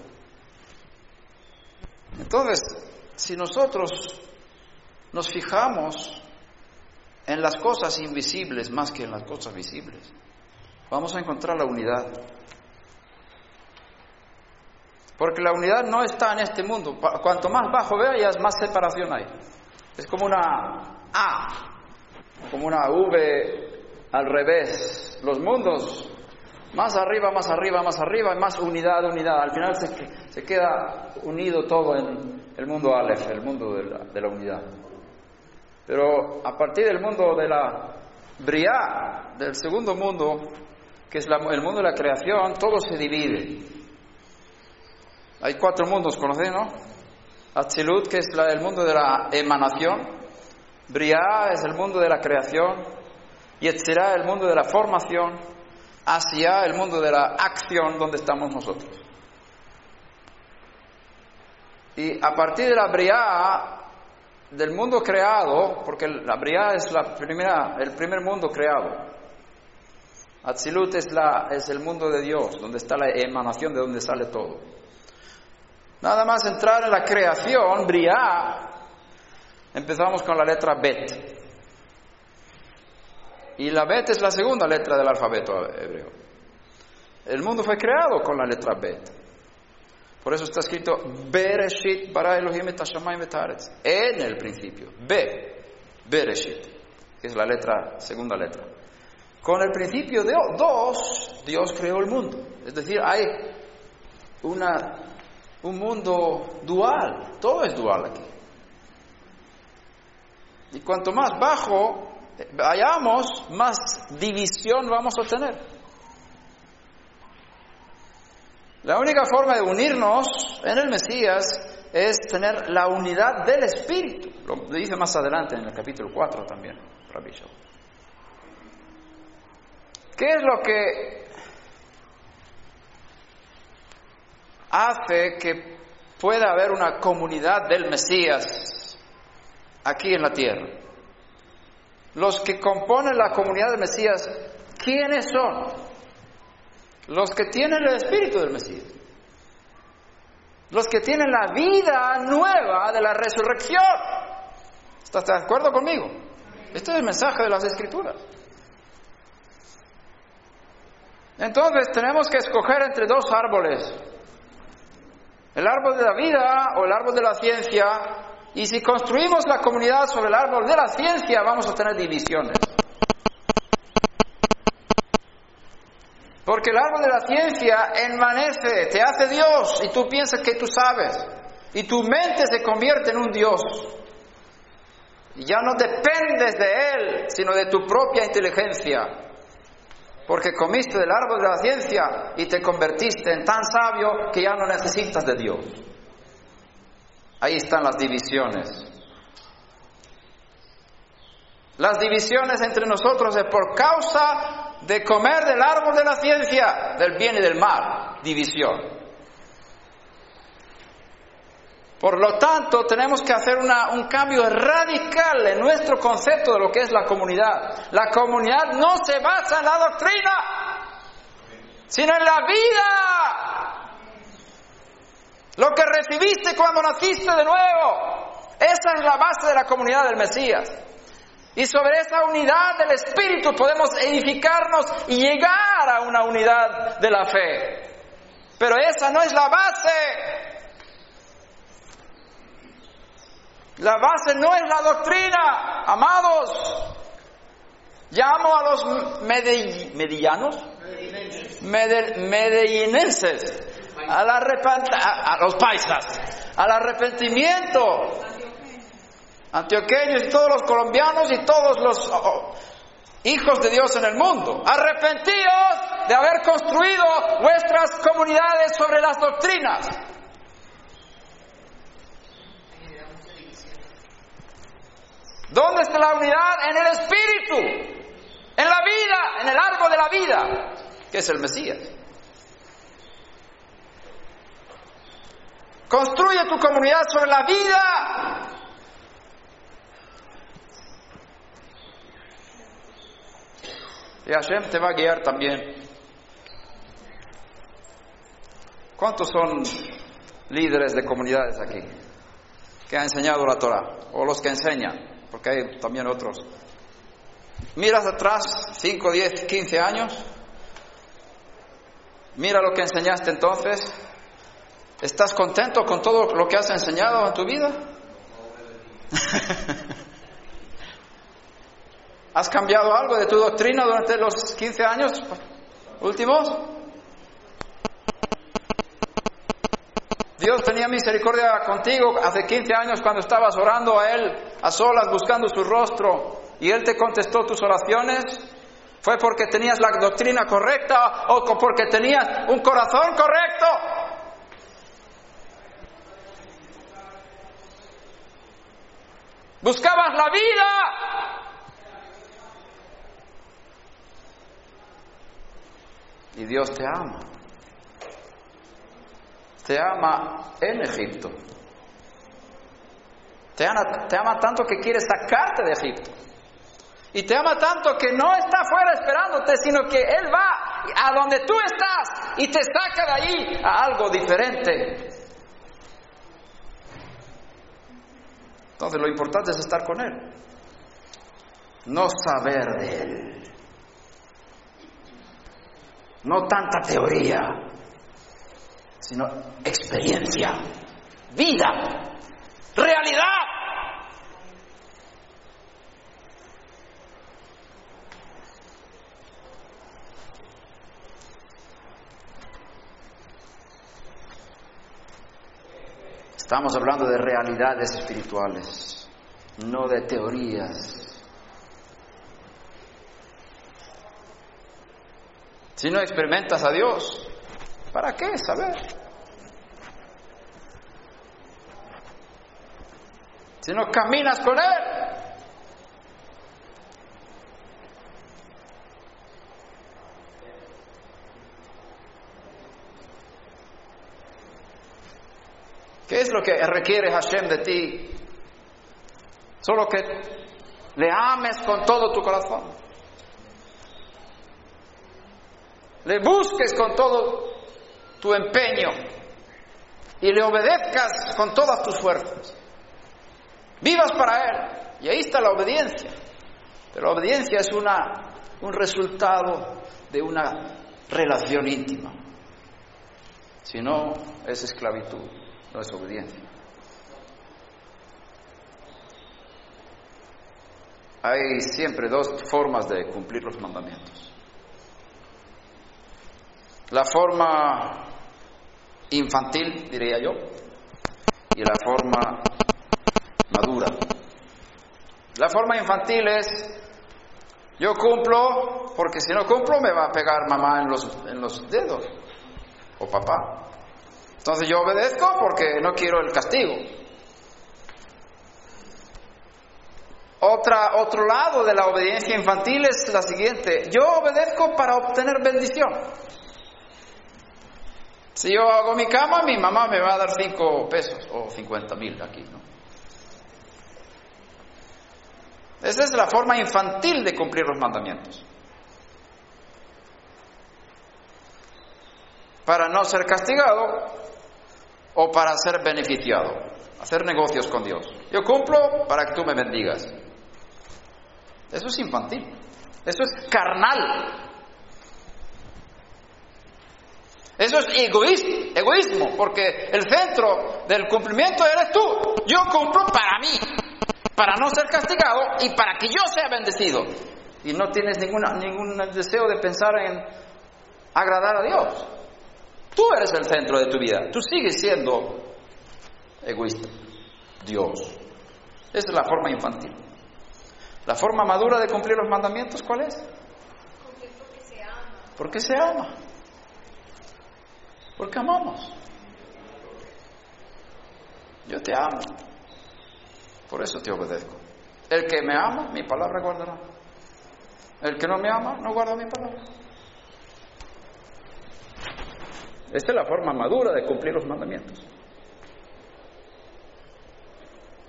Entonces, si nosotros nos fijamos en las cosas invisibles más que en las cosas visibles, vamos a encontrar la unidad. Porque la unidad no está en este mundo. Cuanto más bajo veas, más separación hay. Es como una A, como una V al revés. Los mundos, más arriba, más arriba, más arriba, más unidad, unidad. Al final se, que- se queda unido todo en el mundo Aleph, el mundo de la unidad. Pero a partir del mundo de la Briá, del segundo mundo, que es el mundo de la creación, todo se divide. Hay cuatro mundos, ¿conocéis, no? Que es el mundo de la emanación. Briá es el mundo de la creación. Yetzirah, el mundo de la formación. Asia, el mundo de la acción, donde estamos nosotros. Y a partir de la Briá, del mundo creado, porque la Briá es la primera, el primer mundo creado. Atzilut es, la, es el mundo de Dios, donde está la emanación de donde sale todo. Nada más entrar en la creación, Briá, empezamos con la letra Bet. Y la Bet es la segunda letra del alfabeto hebreo. El mundo fue creado con la letra Bet. Por eso está escrito Bereshit bara Elohim et hashamayim. En el principio. Be. Bereshit. Que es la letra, segunda letra. Con el principio de dos, Dios creó el mundo. Es decir, hay una, un mundo dual. Todo es dual aquí. Y cuanto más bajo vayamos, más división vamos a tener. La única forma de unirnos en el Mesías es tener la unidad del Espíritu. Lo dice más adelante en el capítulo 4 también, Rabbi. ¿Qué es lo que hace que pueda haber una comunidad del Mesías aquí en la tierra. Los que componen la comunidad del Mesías, ¿quiénes son? Los que tienen el espíritu del Mesías. Los que tienen la vida nueva de la resurrección. ¿Estás de acuerdo conmigo? Este es el mensaje de las Escrituras. Entonces tenemos que escoger entre dos árboles. El árbol de la vida o el árbol de la ciencia. Y si construimos la comunidad sobre el árbol de la ciencia, vamos a tener divisiones. Porque el árbol de la ciencia envanece, te hace Dios y tú piensas que tú sabes. Y tu mente se convierte en un Dios. Y ya no dependes de Él, sino de tu propia inteligencia. Porque comiste del árbol de la ciencia y te convertiste en tan sabio que ya no necesitas de Dios. Ahí están las divisiones. Las divisiones entre nosotros es por causa de comer del árbol de la ciencia, del bien y del mal. División. Por lo tanto, tenemos que hacer un cambio radical en nuestro concepto de lo que es la comunidad. La comunidad no se basa en la doctrina, sino en la vida. Lo que recibiste cuando naciste de nuevo. Esa es la base de la comunidad del Mesías. Y sobre esa unidad del Espíritu podemos edificarnos y llegar a una unidad de la fe. Pero esa no es la base. La base no es la doctrina, amados. Llamo a los medillanos, medellinenses, al a, los paisas, al arrepentimiento. Antioqueños y todos los colombianos y todos los oh, oh, hijos de Dios en el mundo. Arrepentíos de haber construido vuestras comunidades sobre las doctrinas. ¿Dónde está la unidad? En el Espíritu, en la vida, en el árbol de la vida, que es el Mesías. Construye tu comunidad sobre la vida. Y Hashem te va a guiar también. ¿Cuántos son líderes de comunidades aquí que han enseñado la Torah o los que enseñan? porque hay también otros. Miras atrás 5, 10, 15 años, mira lo que enseñaste entonces, ¿estás contento con todo lo que has enseñado en tu vida? ¿Has cambiado algo de tu doctrina durante los 15 años últimos? Dios tenía misericordia contigo hace 15 años cuando estabas orando a Él a solas buscando su rostro y Él te contestó tus oraciones. ¿Fue porque tenías la doctrina correcta o porque tenías un corazón correcto? Buscabas la vida. Y Dios te ama te ama en Egipto. Te ama, tanto que quiere sacarte de Egipto. Y te ama tanto que no está fuera esperándote, sino que Él va a donde tú estás y te saca de ahí a algo diferente. Entonces lo importante es estar con Él. No saber de Él. No tanta teoría sino experiencia, vida, realidad. Estamos hablando de realidades espirituales, no de teorías. Si no experimentas a Dios, ¿Para qué saber? Si no caminas con Él. ¿Qué es lo que requiere Hashem de ti? Solo que le ames con todo tu corazón. Le busques con todo tu empeño y le obedezcas con todas tus fuerzas. Vivas para Él. Y ahí está la obediencia. Pero la obediencia es una, un resultado de una relación íntima. Si no, es esclavitud, no es obediencia. Hay siempre dos formas de cumplir los mandamientos. La forma infantil, diría yo, y la forma madura. La forma infantil es, yo cumplo, porque si no cumplo me va a pegar mamá en los, en los dedos, o papá. Entonces yo obedezco porque no quiero el castigo. Otra, otro lado de la obediencia infantil es la siguiente, yo obedezco para obtener bendición. Si yo hago mi cama, mi mamá me va a dar cinco pesos o cincuenta mil aquí, ¿no? Esa es la forma infantil de cumplir los mandamientos. Para no ser castigado o para ser beneficiado, hacer negocios con Dios. Yo cumplo para que tú me bendigas. Eso es infantil, eso es carnal. Eso es egoísmo, egoísmo, porque el centro del cumplimiento eres tú. Yo cumplo para mí, para no ser castigado y para que yo sea bendecido. Y no tienes ninguna, ningún deseo de pensar en agradar a Dios. Tú eres el centro de tu vida. Tú sigues siendo egoísta. Dios. Esa es la forma infantil. La forma madura de cumplir los mandamientos, ¿cuál es? Porque se ama. Porque se ama. Porque amamos. Yo te amo. Por eso te obedezco. El que me ama, mi palabra guardará. El que no me ama, no guarda mi palabra. Esta es la forma madura de cumplir los mandamientos.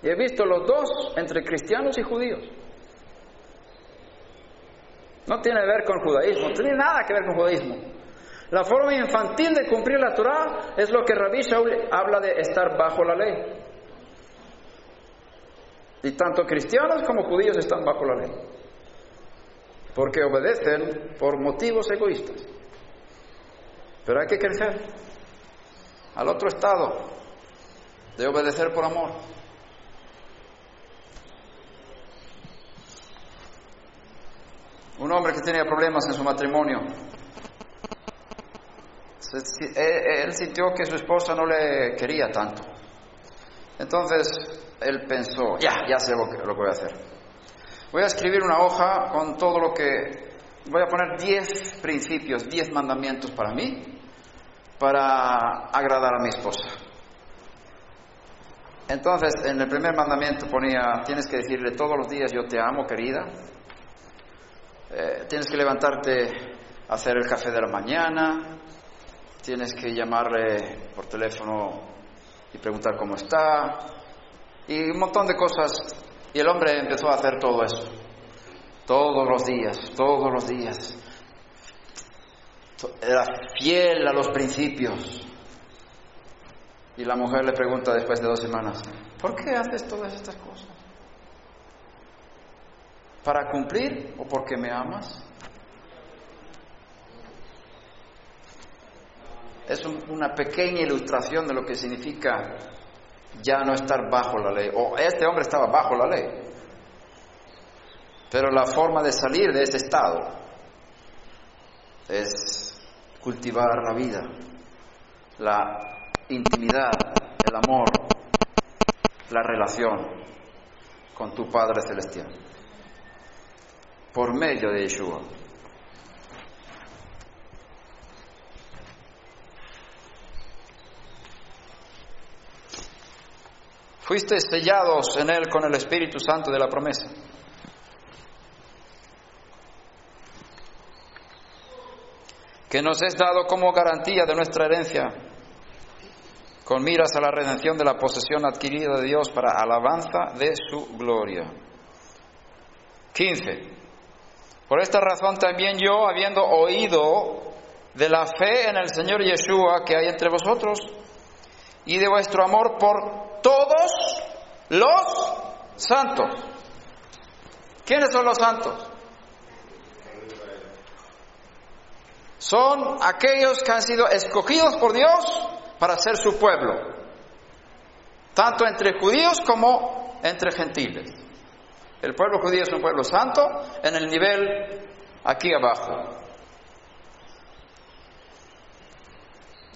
Y he visto los dos entre cristianos y judíos. No tiene que ver con judaísmo, no tiene nada que ver con judaísmo. La forma infantil de cumplir la Torah es lo que Rabbi Shaul habla de estar bajo la ley. Y tanto cristianos como judíos están bajo la ley. Porque obedecen por motivos egoístas. Pero hay que crecer al otro estado de obedecer por amor. Un hombre que tenía problemas en su matrimonio, él sintió que su esposa no le quería tanto. Entonces él pensó, ya, ya sé lo que, lo voy a hacer. Voy a escribir una hoja con todo lo que... Voy a poner 10 principios, 10 mandamientos para mí, para agradar a mi esposa. Entonces, en el primer mandamiento ponía, tienes que decirle todos los días, yo te amo, querida. Eh, tienes que levantarte a hacer el café de la mañana. Tienes que llamarle por teléfono y preguntar cómo está. Y un montón de cosas. Y el hombre empezó a hacer todo eso. Todos los días, todos los días. Era fiel a los principios. Y la mujer le pregunta después de dos semanas, ¿por qué haces todas estas cosas? ¿Para cumplir o porque me amas? Es un- una pequeña ilustración de lo que significa ya no estar bajo la ley. O este hombre estaba bajo la ley. Pero la forma de salir de ese estado es cultivar la vida, la intimidad, el amor, la relación con tu Padre Celestial, por medio de Yeshua. Fuiste sellados en Él con el Espíritu Santo de la promesa. que nos es dado como garantía de nuestra herencia con miras a la redención de la posesión adquirida de Dios para alabanza de su gloria. 15. Por esta razón también yo, habiendo oído de la fe en el Señor Yeshua que hay entre vosotros y de vuestro amor por todos los santos. ¿Quiénes son los santos? Son aquellos que han sido escogidos por Dios para ser su pueblo, tanto entre judíos como entre gentiles. El pueblo judío es un pueblo santo en el nivel aquí abajo.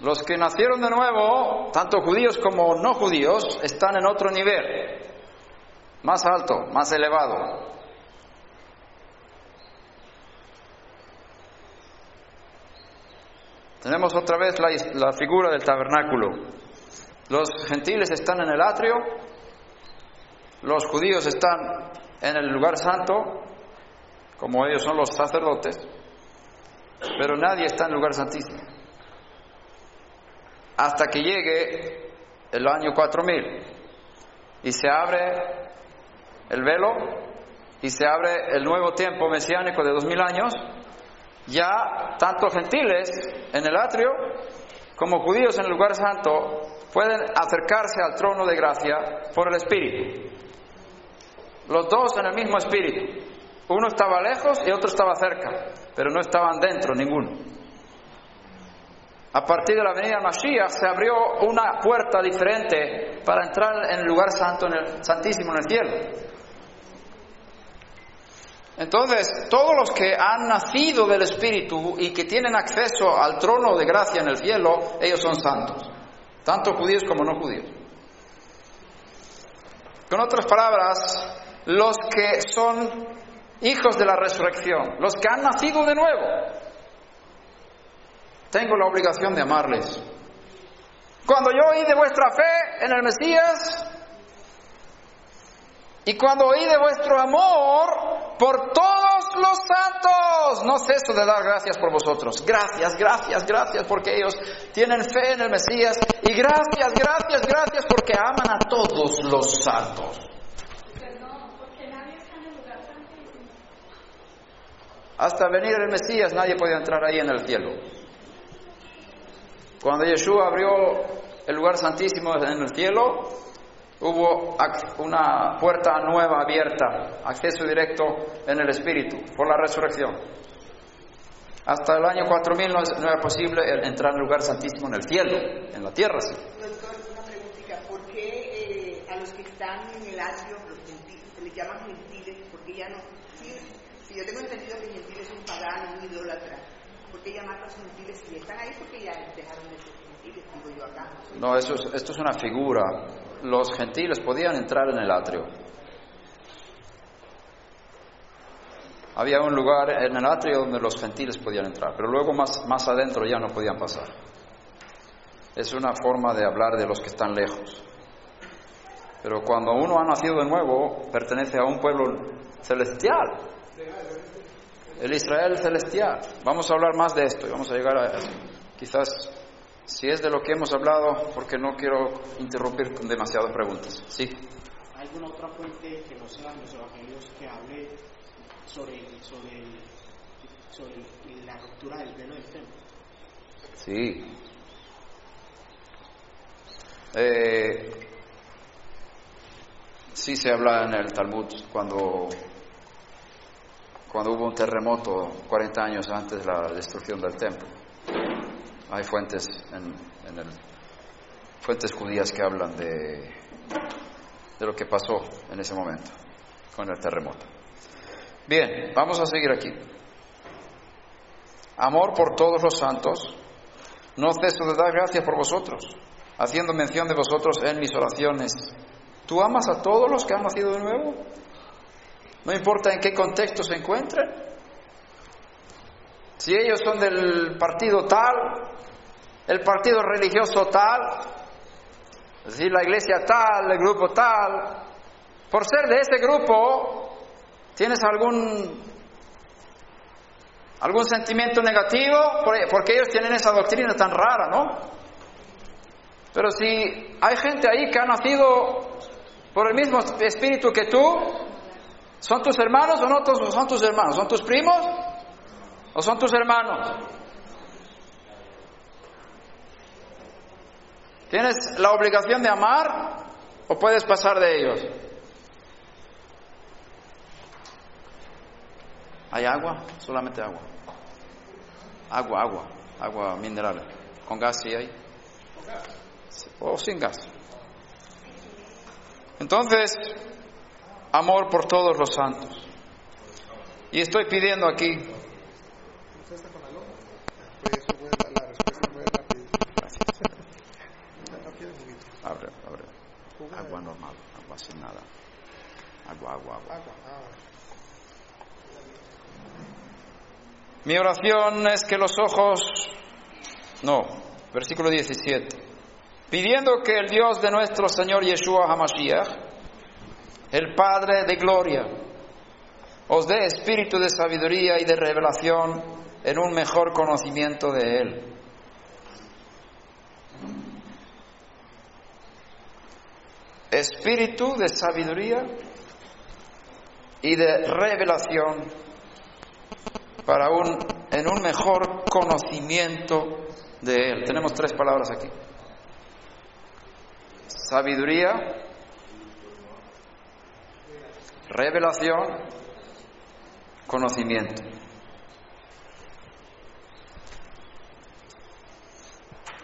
Los que nacieron de nuevo, tanto judíos como no judíos, están en otro nivel, más alto, más elevado. Tenemos otra vez la, la, figura del tabernáculo. Los gentiles están en el atrio, los judíos están en el lugar santo, como ellos son los sacerdotes, pero nadie está en el lugar santísimo. Hasta que llegue el año 4000 y se abre el velo y se abre el nuevo tiempo mesiánico de 2000 años, ya tanto gentiles en el atrio como judíos en el lugar santo pueden acercarse al trono de gracia por el Espíritu. Los dos en el mismo Espíritu. Uno estaba lejos y otro estaba cerca, pero no estaban dentro ninguno. A partir de la venida Mashiach se abrió una puerta diferente para entrar en el lugar santo, en el santísimo, en el cielo. Entonces, todos los que han nacido del Espíritu y que tienen acceso al trono de gracia en el cielo, ellos son santos, tanto judíos como no judíos. Con otras palabras, los que son hijos de la resurrección, los que han nacido de nuevo, tengo la obligación de amarles. Cuando yo oí de vuestra fe en el Mesías, y cuando oí de vuestro amor por todos los santos, no ceso de dar gracias por vosotros. Gracias, gracias, gracias porque ellos tienen fe en el Mesías. Y gracias, gracias, gracias porque aman a todos los santos. Hasta venir el Mesías nadie podía entrar ahí en el cielo. Cuando Yeshua abrió el lugar santísimo en el cielo, hubo una puerta nueva abierta, acceso directo en el Espíritu, por la resurrección. Hasta el año 4000 no, era posible entrar en el lugar santísimo en el cielo, en la tierra sí. Doctor, una preguntita, ¿por qué eh, a los que están en el atrio, los gentiles, se les llaman gentiles? Porque ya no... Si, yo tengo entendido que gentiles es un pagano, un idólatra, ¿por qué llamar a los gentiles si están ahí? Porque ya dejaron de ser gentiles, digo yo acá. No, eso es, esto es una figura los gentiles podían entrar en el atrio. Había un lugar en el atrio donde los gentiles podían entrar, pero luego más, más adentro ya no podían pasar. Es una forma de hablar de los que están lejos. Pero cuando uno ha nacido de nuevo, pertenece a un pueblo celestial. El Israel celestial. Vamos a hablar más de esto y vamos a llegar a eso. Quizás si es de lo que hemos hablado, porque no quiero interrumpir con demasiadas preguntas. ¿Sí? ¿Hay alguna otra fuente que no sean los evangelios que hable sobre, sobre, sobre la ruptura del velo del templo? Sí. Eh, sí se habla en el Talmud cuando, cuando hubo un terremoto 40 años antes de la destrucción del templo. Hay fuentes en, el, fuentes judías que hablan de, de lo que pasó en ese momento con el terremoto. Bien, vamos a seguir aquí. Amor por todos los santos. No ceso de dar gracias por vosotros, haciendo mención de vosotros en mis oraciones. ¿Tú amas a todos los que han nacido de nuevo? No importa en qué contexto se encuentren. Si ellos son del partido tal, el partido religioso tal, decir, la iglesia tal, el grupo tal, por ser de ese grupo, ¿tienes algún, algún sentimiento negativo? Porque ellos tienen esa doctrina tan rara, ¿no? Pero si hay gente ahí que ha nacido por el mismo espíritu que tú, ¿son tus hermanos o no son tus hermanos? ¿Son tus primos o son tus hermanos? ¿Tienes la obligación de amar o puedes pasar de ellos? ¿Hay agua? Solamente agua. Agua, agua, agua mineral. ¿Con gas sí hay? O sin gas. Entonces, amor por todos los santos. Y estoy pidiendo aquí, agua normal, agua sin nada. Agua, agua, agua. Mi oración es que los ojos, no, versículo 17, pidiendo que el Dios de nuestro Señor Yeshua HaMashiach, el Padre de gloria, os dé espíritu de sabiduría y de revelación en un mejor conocimiento de Él. Espíritu de sabiduría y de revelación para un, en un mejor conocimiento de Él. Tenemos tres palabras aquí. Sabiduría, revelación, conocimiento.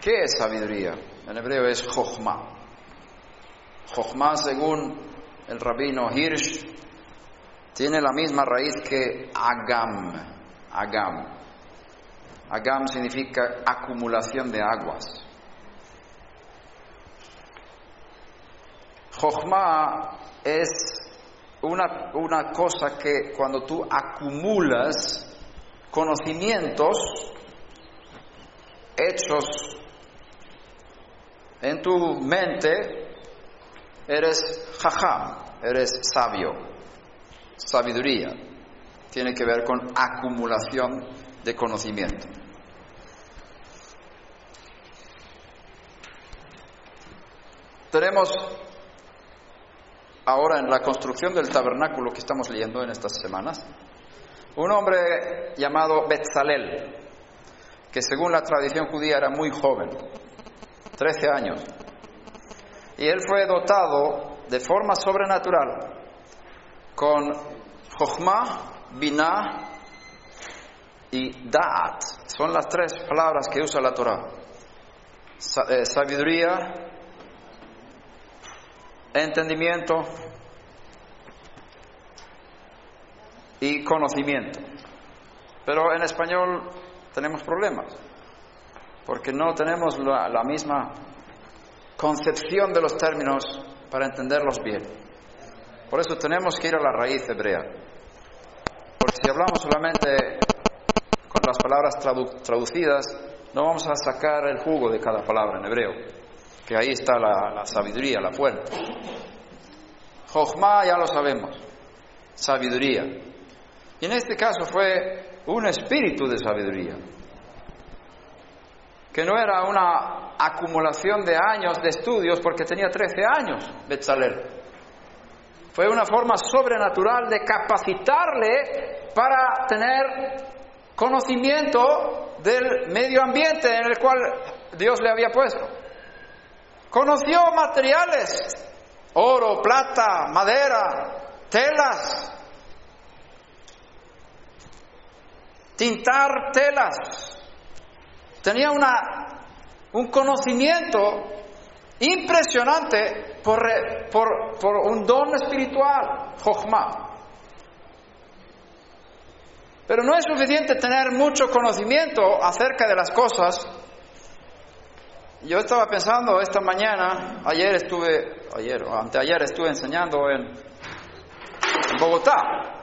¿Qué es sabiduría? En hebreo es Jochma. Jochma, según el rabino Hirsch, tiene la misma raíz que Agam. Agam. Agam significa acumulación de aguas. Jochma es una, una cosa que cuando tú acumulas conocimientos hechos en tu mente, eres jajam, eres sabio, sabiduría. Tiene que ver con acumulación de conocimiento. Tenemos ahora en la construcción del tabernáculo que estamos leyendo en estas semanas, un hombre llamado Betzalel, que según la tradición judía era muy joven, 13 años, y él fue dotado de forma sobrenatural con Jochma, Binah y Da'at. Son las tres palabras que usa la Torah. Eh, sabiduría, entendimiento y conocimiento. Pero en español tenemos problemas, porque no tenemos la, misma concepción de los términos para entenderlos bien. Por eso tenemos que ir a la raíz hebrea. Porque si hablamos solamente con las palabras tradu- traducidas, no vamos a sacar el jugo de cada palabra en hebreo, que ahí está la, sabiduría, la fuente. Jochma ya lo sabemos, sabiduría. Y en este caso fue un espíritu de sabiduría, que no era una acumulación de años de estudios porque tenía 13 años, Betzalel. Fue una forma sobrenatural de capacitarle para tener conocimiento del medio ambiente en el cual Dios le había puesto. Conoció materiales, oro, plata, madera, telas, tintar telas. Tenía una, un conocimiento impresionante por, por, por un don espiritual, Jochma. Pero no es suficiente tener mucho conocimiento acerca de las cosas. Yo estaba pensando esta mañana, ayer estuve, ayer anteayer estuve enseñando en, en Bogotá.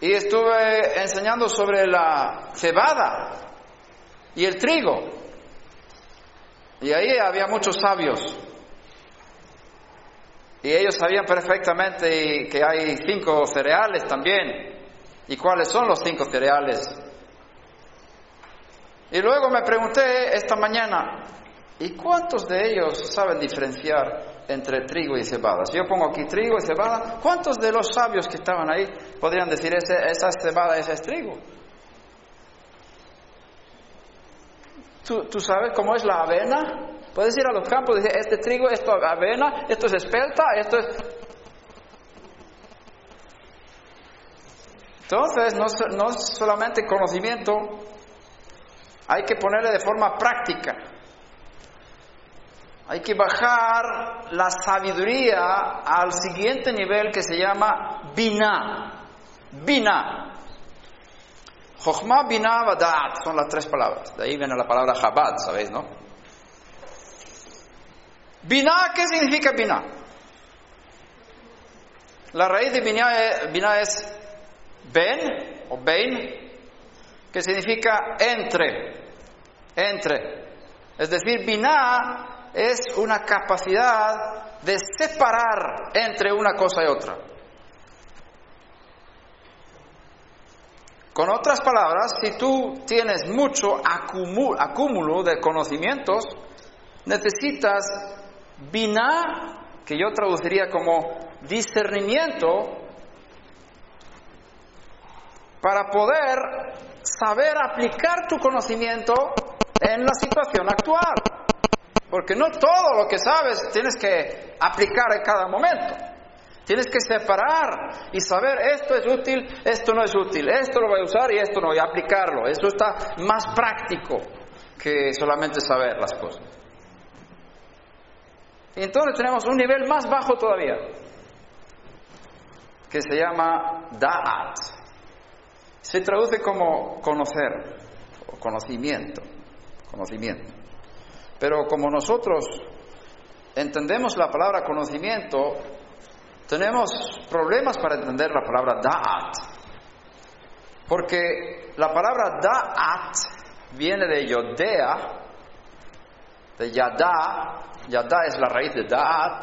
Y estuve enseñando sobre la cebada y el trigo. Y ahí había muchos sabios. Y ellos sabían perfectamente que hay cinco cereales también. ¿Y cuáles son los cinco cereales? Y luego me pregunté esta mañana, ¿Y cuántos de ellos saben diferenciar entre trigo y cebada? Si yo pongo aquí trigo y cebada, ¿cuántos de los sabios que estaban ahí podrían decir ese, esa es cebada, ese es trigo? ¿Tú, tú sabes cómo es la avena? Puedes ir a los campos y decir, este trigo, esto es avena, esto es espelta, esto es... Entonces, no, no es solamente conocimiento, hay que ponerle de forma práctica. Hay que bajar la sabiduría al siguiente nivel que se llama Bina. Bina. Jochma, Bina, Vadat son las tres palabras. De ahí viene la palabra Chabad, ¿sabéis, no? Bina, ¿qué significa Bina? La raíz de Bina es, Bina es Ben o Bein, que significa entre, entre. Es decir, Bina es una capacidad de separar entre una cosa y otra. Con otras palabras, si tú tienes mucho acúmulo de conocimientos, necesitas Bina, que yo traduciría como discernimiento, para poder saber aplicar tu conocimiento en la situación actual. Porque no todo lo que sabes tienes que aplicar en cada momento. Tienes que separar y saber esto es útil, esto no es útil, esto lo voy a usar y esto no a aplicarlo. Eso está más práctico que solamente saber las cosas. Y entonces tenemos un nivel más bajo todavía, que se llama Da'at. Se traduce como conocer, o conocimiento, conocimiento. Pero como nosotros entendemos la palabra conocimiento, tenemos problemas para entender la palabra da'at. Porque la palabra da'at viene de yodea, de yada, yada es la raíz de da'at,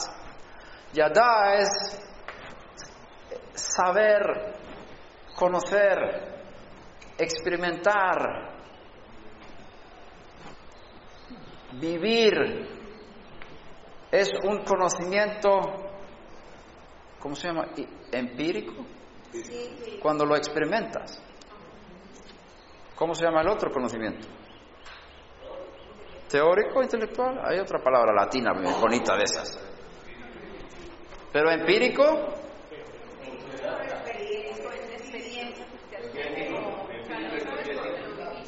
yada es saber, conocer, experimentar, vivir. Es un conocimiento ¿cómo se llama? Empírico. Cuando lo experimentas. ¿Cómo se llama el otro conocimiento? Teórico, intelectual. Hay otra palabra latina muy bonita de esas. Pero empírico,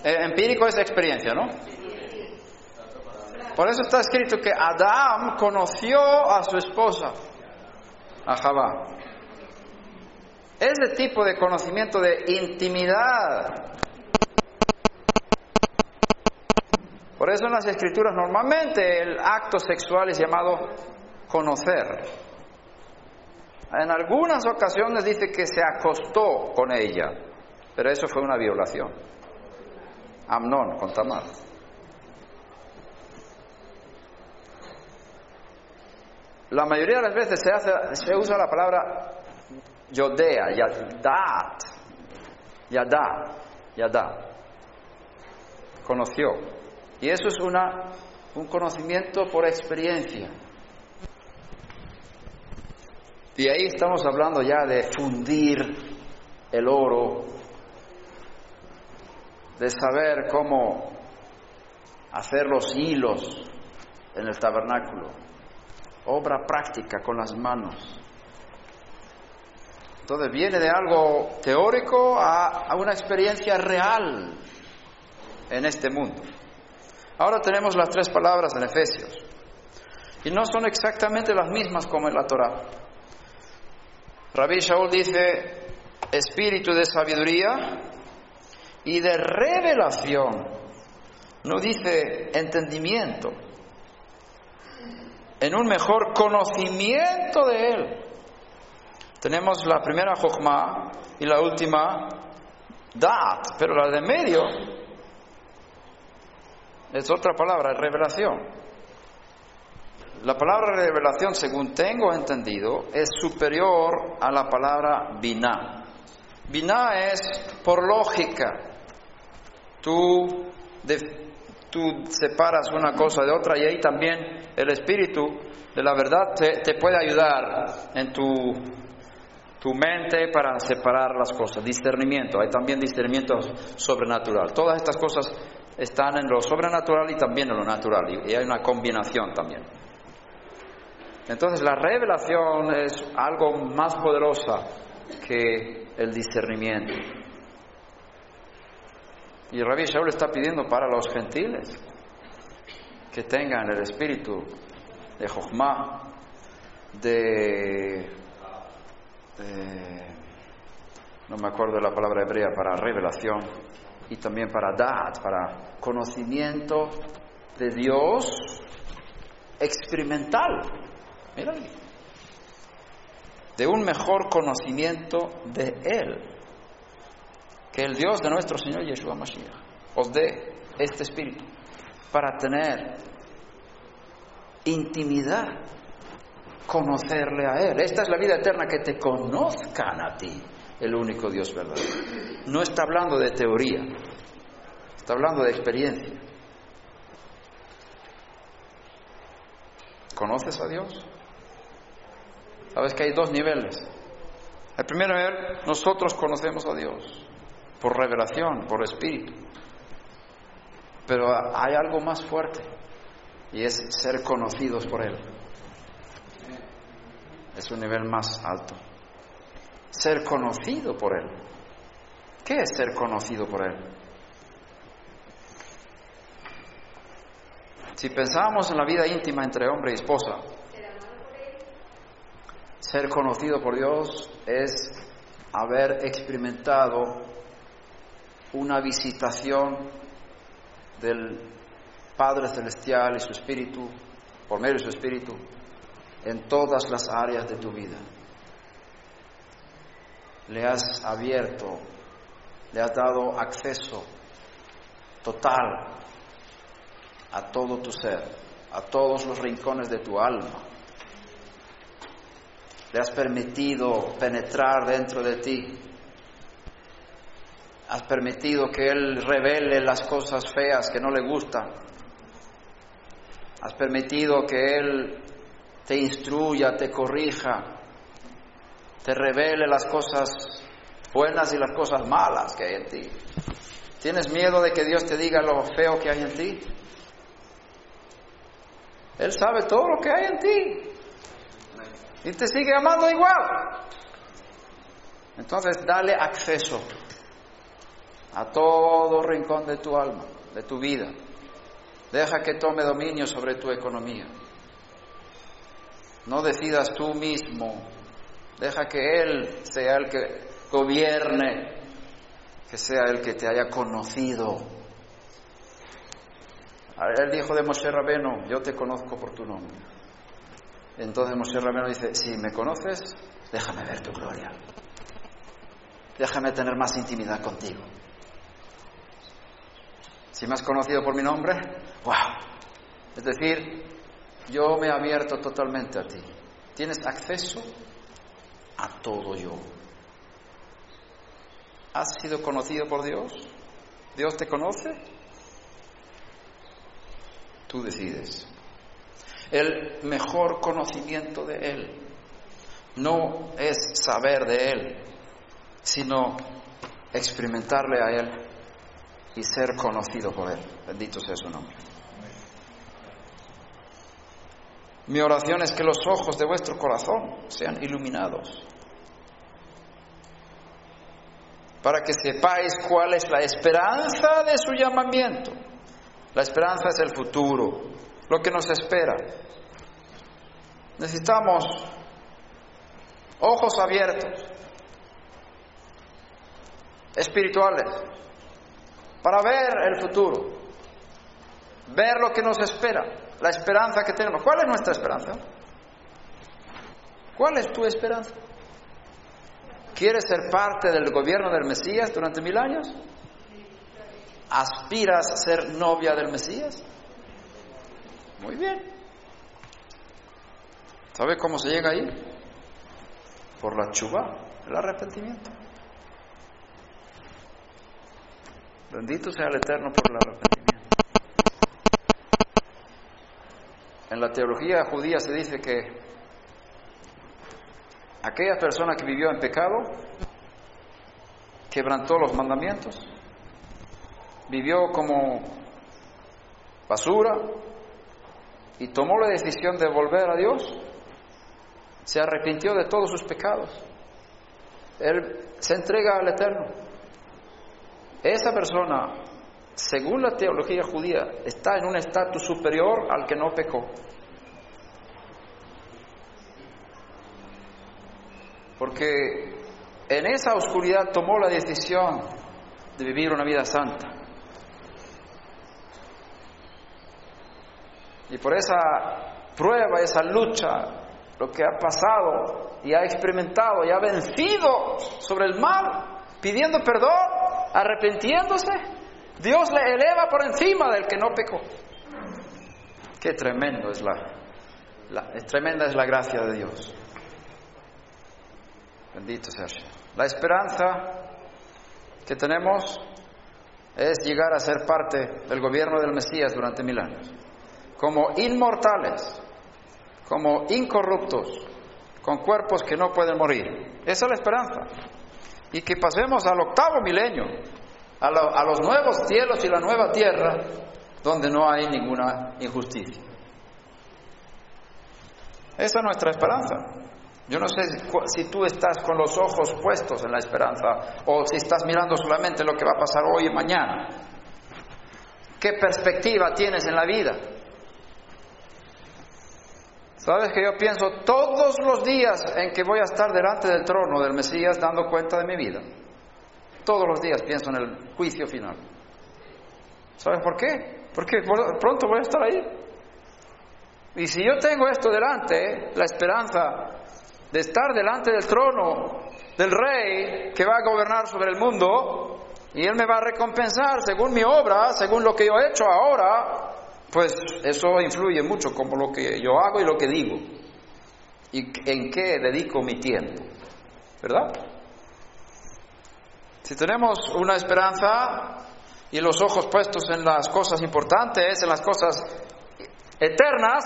empírico es experiencia, ¿no? Por eso está escrito que Adán conoció a su esposa a Javá. Ese tipo de conocimiento de intimidad. Por eso en las escrituras normalmente el acto sexual es llamado conocer. En algunas ocasiones dice que se acostó con ella, pero eso fue una violación. Amnón con Tamar. La mayoría de las veces se, hace, se usa la palabra yodea, yadat, yadá, yadá. Conoció. Y eso es una, un conocimiento por experiencia. Y ahí estamos hablando ya de fundir el oro, de saber cómo hacer los hilos en el tabernáculo obra práctica con las manos. Entonces viene de algo teórico a, a, una experiencia real en este mundo. Ahora tenemos las tres palabras en Efesios. Y no son exactamente las mismas como en la Torah. Rabbi Shaul dice espíritu de sabiduría y de revelación. No dice entendimiento en un mejor conocimiento de Él. Tenemos la primera Jochma y la última Dat, pero la de medio es otra palabra, revelación. La palabra revelación, según tengo entendido, es superior a la palabra biná. Biná es por lógica. Tú tú separas una cosa de otra y ahí también el Espíritu de la verdad te, puede ayudar en tu, tu mente para separar las cosas. Discernimiento, hay también discernimiento sobrenatural. Todas estas cosas están en lo sobrenatural y también en lo natural y hay una combinación también. Entonces la revelación es algo más poderosa que el discernimiento. Y Rabbi Shaul está pidiendo para los gentiles que tengan el espíritu de Jochma, de, no me acuerdo la palabra hebrea para revelación, y también para dad, para conocimiento de Dios experimental. Mira. De un mejor conocimiento de Él que el Dios de nuestro Señor Yeshua Mashiach os dé este espíritu para tener intimidad, conocerle a Él. Esta es la vida eterna, que te conozcan a ti, el único Dios verdadero. No está hablando de teoría, está hablando de experiencia. ¿Conoces a Dios? Sabes que hay dos niveles. El primer nivel, nosotros conocemos a Dios por revelación, por espíritu. Pero hay algo más fuerte y es ser conocidos por Él. Es un nivel más alto. Ser conocido por Él. ¿Qué es ser conocido por Él? Si pensamos en la vida íntima entre hombre y esposa, ser conocido por Dios es haber experimentado una visitación del Padre Celestial y su Espíritu, por medio de su Espíritu, en todas las áreas de tu vida. Le has abierto, le has dado acceso total a todo tu ser, a todos los rincones de tu alma. Le has permitido penetrar dentro de ti. Has permitido que Él revele las cosas feas que no le gustan. Has permitido que Él te instruya, te corrija, te revele las cosas buenas y las cosas malas que hay en ti. ¿Tienes miedo de que Dios te diga lo feo que hay en ti? Él sabe todo lo que hay en ti. Y te sigue amando igual. Entonces, dale acceso a todo rincón de tu alma, de tu vida. Deja que tome dominio sobre tu economía. No decidas tú mismo. Deja que Él sea el que gobierne, que sea el que te haya conocido. Él dijo de Moshe Rabeno, yo te conozco por tu nombre. Entonces Moshe Rabeno dice, si me conoces, déjame ver tu gloria. Déjame tener más intimidad contigo. Si me has conocido por mi nombre, wow. Es decir, yo me he abierto totalmente a ti. Tienes acceso a todo yo. ¿Has sido conocido por Dios? ¿Dios te conoce? Tú decides. El mejor conocimiento de Él no es saber de Él, sino experimentarle a Él y ser conocido por Él. Bendito sea su nombre. Mi oración es que los ojos de vuestro corazón sean iluminados, para que sepáis cuál es la esperanza de su llamamiento. La esperanza es el futuro, lo que nos espera. Necesitamos ojos abiertos, espirituales, para ver el futuro, ver lo que nos espera, la esperanza que tenemos. ¿Cuál es nuestra esperanza? ¿Cuál es tu esperanza? ¿Quieres ser parte del gobierno del Mesías durante mil años? ¿Aspiras a ser novia del Mesías? Muy bien. ¿Sabe cómo se llega ahí? Por la chuva, el arrepentimiento. Bendito sea el Eterno por el arrepentimiento. En la teología judía se dice que aquella persona que vivió en pecado, quebrantó los mandamientos, vivió como basura y tomó la decisión de volver a Dios, se arrepintió de todos sus pecados. Él se entrega al Eterno. Esa persona, según la teología judía, está en un estatus superior al que no pecó. Porque en esa oscuridad tomó la decisión de vivir una vida santa. Y por esa prueba, esa lucha, lo que ha pasado y ha experimentado y ha vencido sobre el mal, pidiendo perdón, arrepintiéndose, Dios le eleva por encima del que no pecó. Qué tremendo es la, la es tremenda es la gracia de Dios. Bendito sea. La esperanza que tenemos es llegar a ser parte del gobierno del Mesías durante mil años, como inmortales, como incorruptos, con cuerpos que no pueden morir. Esa es la esperanza. Y que pasemos al octavo milenio, a, lo- a los nuevos cielos y la nueva tierra, donde no hay ninguna injusticia. Esa es nuestra esperanza. Yo no sé si tú estás con los ojos puestos en la esperanza o si estás mirando solamente lo que va a pasar hoy y mañana. ¿Qué perspectiva tienes en la vida? Sabes que yo pienso todos los días en que voy a estar delante del trono del Mesías dando cuenta de mi vida. Todos los días pienso en el juicio final. ¿Sabes por qué? Porque por- pronto voy a estar ahí. Y si yo tengo esto delante, la esperanza de estar delante del trono del rey que va a gobernar sobre el mundo, y él me va a recompensar según mi obra, según lo que yo he hecho ahora, pues eso influye mucho como lo que yo hago y lo que digo. Y en qué dedico mi tiempo. ¿Verdad? Si tenemos una esperanza y los ojos puestos en las cosas importantes, en las cosas eternas,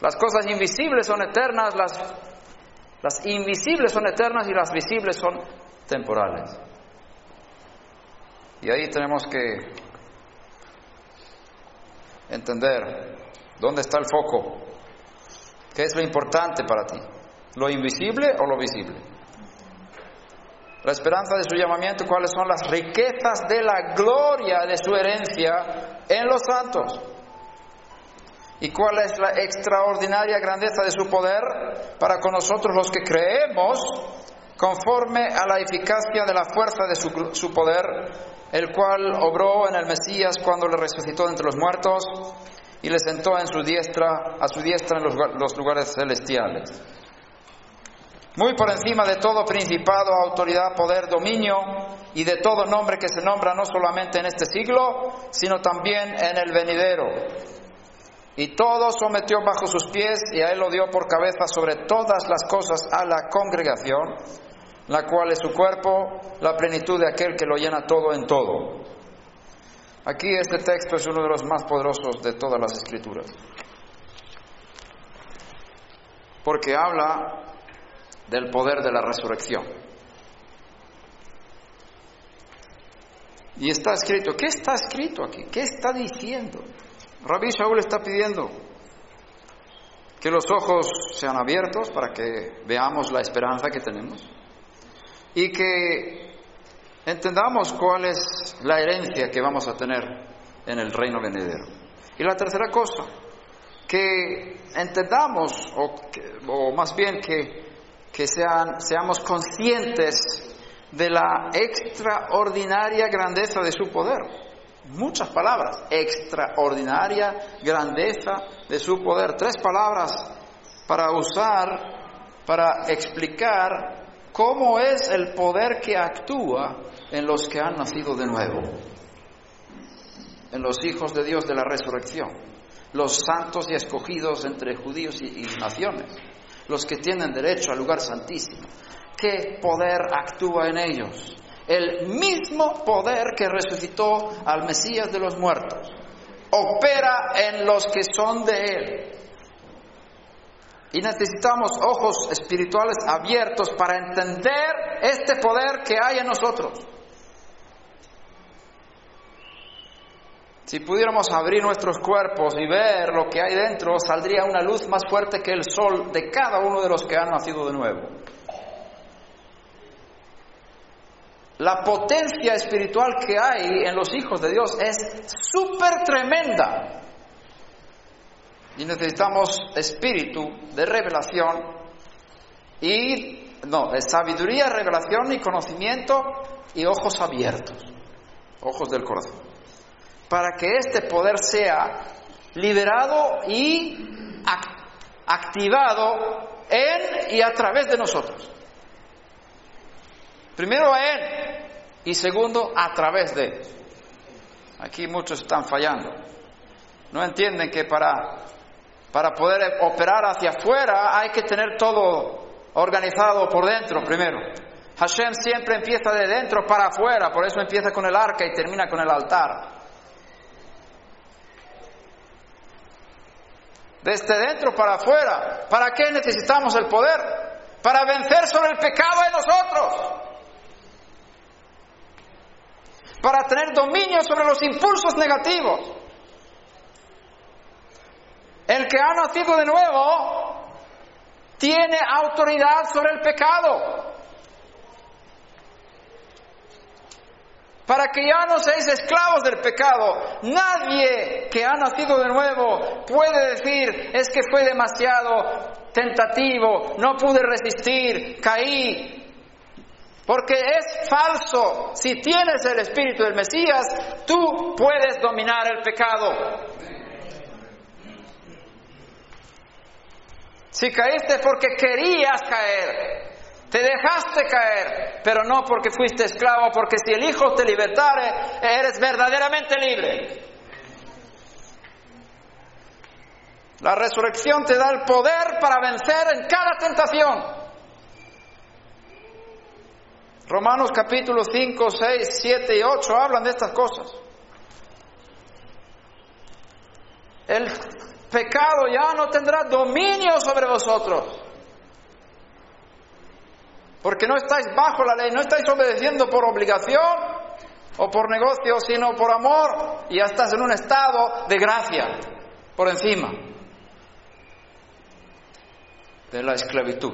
las cosas invisibles son eternas, las, las invisibles son eternas y las visibles son temporales. Y ahí tenemos que entender dónde está el foco, qué es lo importante para ti, lo invisible o lo visible. La esperanza de su llamamiento, cuáles son las riquezas de la gloria de su herencia en los santos. ¿Y cuál es la extraordinaria grandeza de su poder para con nosotros los que creemos conforme a la eficacia de la fuerza de su, su poder, el cual obró en el Mesías cuando le resucitó entre los muertos y le sentó en su diestra, a su diestra en los, los lugares celestiales? Muy por encima de todo principado, autoridad, poder, dominio y de todo nombre que se nombra no solamente en este siglo, sino también en el venidero. Y todo sometió bajo sus pies y a él lo dio por cabeza sobre todas las cosas a la congregación, la cual es su cuerpo, la plenitud de aquel que lo llena todo en todo. Aquí este texto es uno de los más poderosos de todas las escrituras, porque habla del poder de la resurrección. Y está escrito, ¿qué está escrito aquí? ¿Qué está diciendo? Rabí Shaul está pidiendo que los ojos sean abiertos para que veamos la esperanza que tenemos y que entendamos cuál es la herencia que vamos a tener en el reino venidero. Y la tercera cosa, que entendamos, o, más bien que, que sean, seamos conscientes de la extraordinaria grandeza de su poder. Muchas palabras, extraordinaria grandeza de su poder. Tres palabras para usar, para explicar cómo es el poder que actúa en los que han nacido de nuevo, en los hijos de Dios de la resurrección, los santos y escogidos entre judíos y, naciones, los que tienen derecho al lugar santísimo. ¿Qué poder actúa en ellos? El mismo poder que resucitó al Mesías de los muertos. opera en los que son de Él. Y necesitamos ojos espirituales abiertos para entender este poder que hay en nosotros. Si pudiéramos abrir nuestros cuerpos y ver lo que hay dentro, saldría una luz más fuerte que el sol de cada uno de los que han nacido de nuevo. La potencia espiritual que hay en los hijos de Dios es súper tremenda. Y necesitamos espíritu de revelación y, no, sabiduría, revelación y conocimiento y ojos abiertos, ojos del corazón, para que este poder sea liberado y activado en y a través de nosotros. Primero en y segundo a través de. Aquí muchos están fallando. No entienden que para, para poder operar hacia afuera hay que tener todo organizado por dentro primero. Hashem siempre empieza de dentro para afuera, por eso empieza con el arca y termina con el altar. Desde dentro para afuera. ¿Para qué necesitamos el poder? Para vencer sobre el pecado de nosotros para tener dominio sobre los impulsos negativos. El que ha nacido de nuevo tiene autoridad sobre el pecado. Para que ya no seáis esclavos del pecado. Nadie que ha nacido de nuevo puede decir es que fue demasiado tentativo, no pude resistir, caí, porque es falso. Si tienes el espíritu del Mesías, tú puedes dominar el pecado. Si caíste porque querías caer, te dejaste caer, pero no porque fuiste esclavo, porque si el Hijo te libertare, eres verdaderamente libre. La resurrección te da el poder para vencer en cada tentación. Romanos capítulo 5, 6, 7 y 8 hablan de estas cosas. El pecado ya no tendrá dominio sobre vosotros. Porque no estáis bajo la ley, no estáis obedeciendo por obligación o por negocio, sino por amor y ya estás en un estado de gracia por encima de la esclavitud.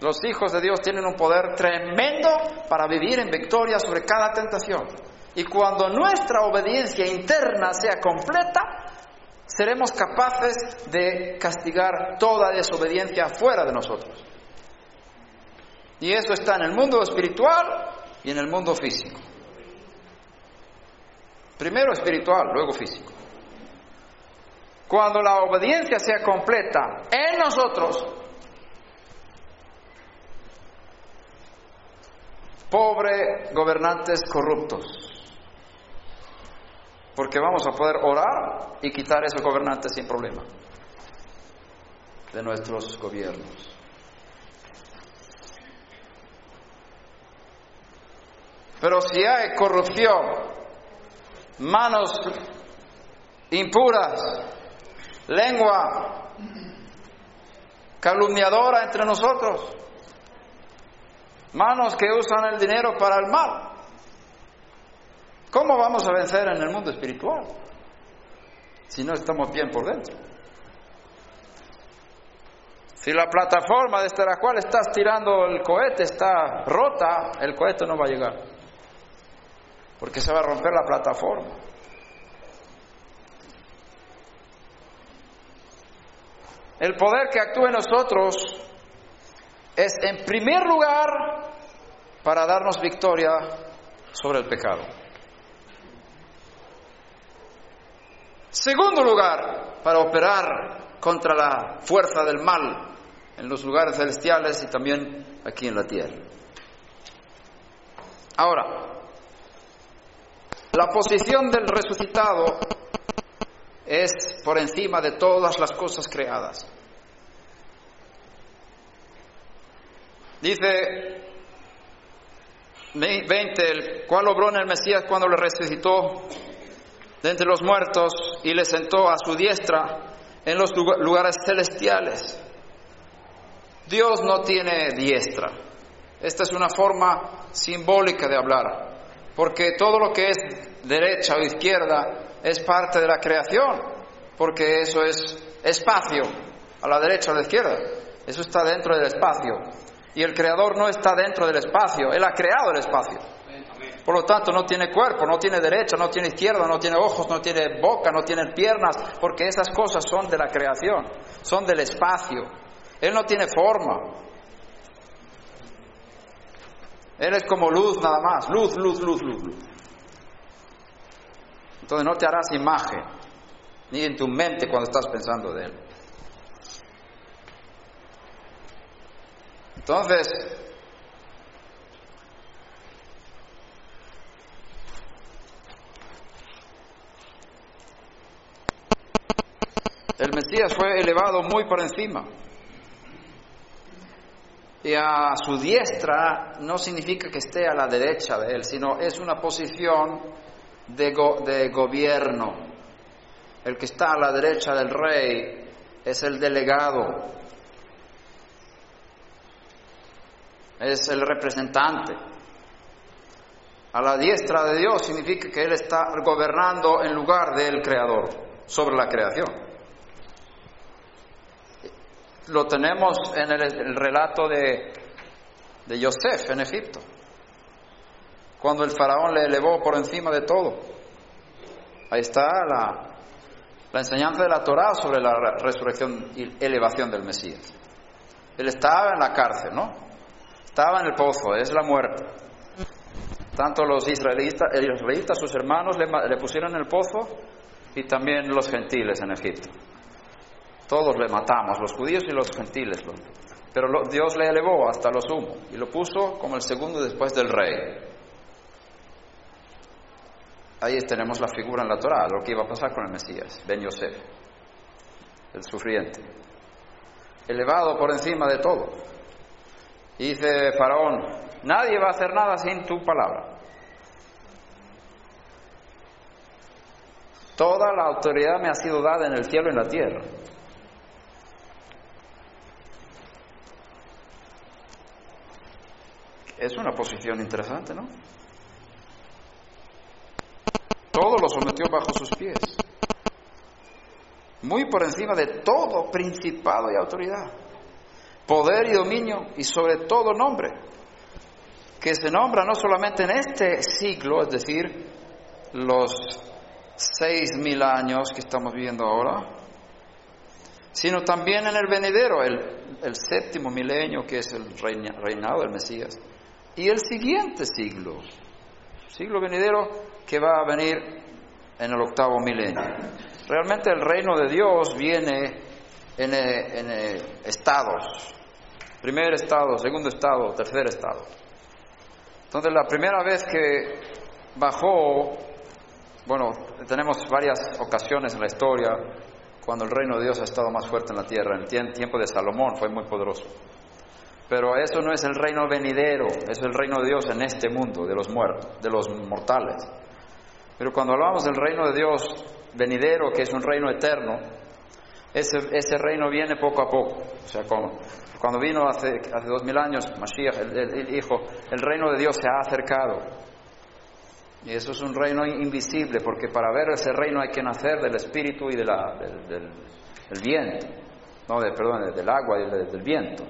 Los hijos de Dios tienen un poder tremendo para vivir en victoria sobre cada tentación. Y cuando nuestra obediencia interna sea completa, seremos capaces de castigar toda desobediencia fuera de nosotros. Y eso está en el mundo espiritual y en el mundo físico. Primero espiritual, luego físico. Cuando la obediencia sea completa en nosotros, Pobre gobernantes corruptos. Porque vamos a poder orar y quitar esos gobernantes sin problema de nuestros gobiernos. Pero si hay corrupción, manos impuras, lengua calumniadora entre nosotros, manos que usan el dinero para el mal. ¿Cómo vamos a vencer en el mundo espiritual si no estamos bien por dentro? Si la plataforma desde la cual estás tirando el cohete está rota, el cohete no va a llegar, porque se va a romper la plataforma. El poder que actúa en nosotros es en primer lugar para darnos victoria sobre el pecado. Segundo lugar, para operar contra la fuerza del mal en los lugares celestiales y también aquí en la tierra. Ahora, la posición del resucitado es por encima de todas las cosas creadas. Dice 20, el cual obró en el Mesías cuando le resucitó de entre los muertos y le sentó a su diestra en los lugar- lugares celestiales. Dios no tiene diestra. Esta es una forma simbólica de hablar, porque todo lo que es derecha o izquierda es parte de la creación, porque eso es espacio, a la derecha o a la izquierda. Eso está dentro del espacio. Y el creador no está dentro del espacio, él ha creado el espacio. Por lo tanto, no tiene cuerpo, no tiene derecha, no tiene izquierda, no tiene ojos, no tiene boca, no tiene piernas, porque esas cosas son de la creación, son del espacio. Él no tiene forma. Él es como luz nada más, luz, luz, luz, luz, luz. Entonces no te harás imagen, ni en tu mente cuando estás pensando de Él. Entonces, el Mesías fue elevado muy por encima. Y a su diestra no significa que esté a la derecha de él, sino es una posición de, de gobierno. El que está a la derecha del rey es el delegado, es el representante. A la diestra de Dios significa que Él está gobernando en lugar del Creador sobre la creación. Lo tenemos en el, el relato de, de Yosef en Egipto, cuando el faraón le elevó por encima de todo. Ahí está la, la enseñanza de la Torá sobre la re- resurrección y elevación del Mesías. Él estaba en la cárcel, ¿no? Estaba en el pozo, es la muerte. Tanto los israelitas, los israelitas sus hermanos, le, le pusieron en el pozo y también los gentiles en Egipto. Todos le matamos, los judíos y los gentiles. Pero Dios le elevó hasta lo sumo y lo puso como el segundo después del rey. Ahí tenemos la figura en la Torah, lo que iba a pasar con el Mesías, Ben Yosef, el sufriente. Elevado por encima de todo. Dice Faraón, nadie va a hacer nada sin tu palabra. Toda la autoridad me ha sido dada en el cielo y en la tierra. Es una posición interesante, ¿no? Todo lo sometió bajo sus pies. Muy por encima de todo principado y autoridad. Poder y dominio y sobre todo nombre. Que se nombra no solamente en este siglo, es decir, los seis mil años que estamos viviendo ahora, sino también en el venidero, el, el séptimo milenio que es el reina- reinado del Mesías, y el siguiente siglo, siglo venidero que va a venir en el octavo milenio. Realmente el reino de Dios viene en, eh, eh, estados, primer estado, segundo estado, tercer estado. Entonces la primera vez que bajó, bueno, tenemos varias ocasiones en la historia cuando el reino de Dios ha estado más fuerte en la tierra. En el tiem- tiempo de Salomón fue muy poderoso. Pero eso no es el reino venidero, es el reino de Dios en este mundo, de los muertos, de los mortales. Pero cuando hablamos del reino de Dios venidero, que es un reino eterno, ese, ese reino viene poco a poco. O sea, como, cuando vino hace, hace dos mil años Mashiach, el, el- Hijo, el reino de Dios se ha acercado. Y eso es un reino invisible, porque para ver ese reino hay que nacer del espíritu y de la, del, del- viento. No, de, perdón, del agua y del viento.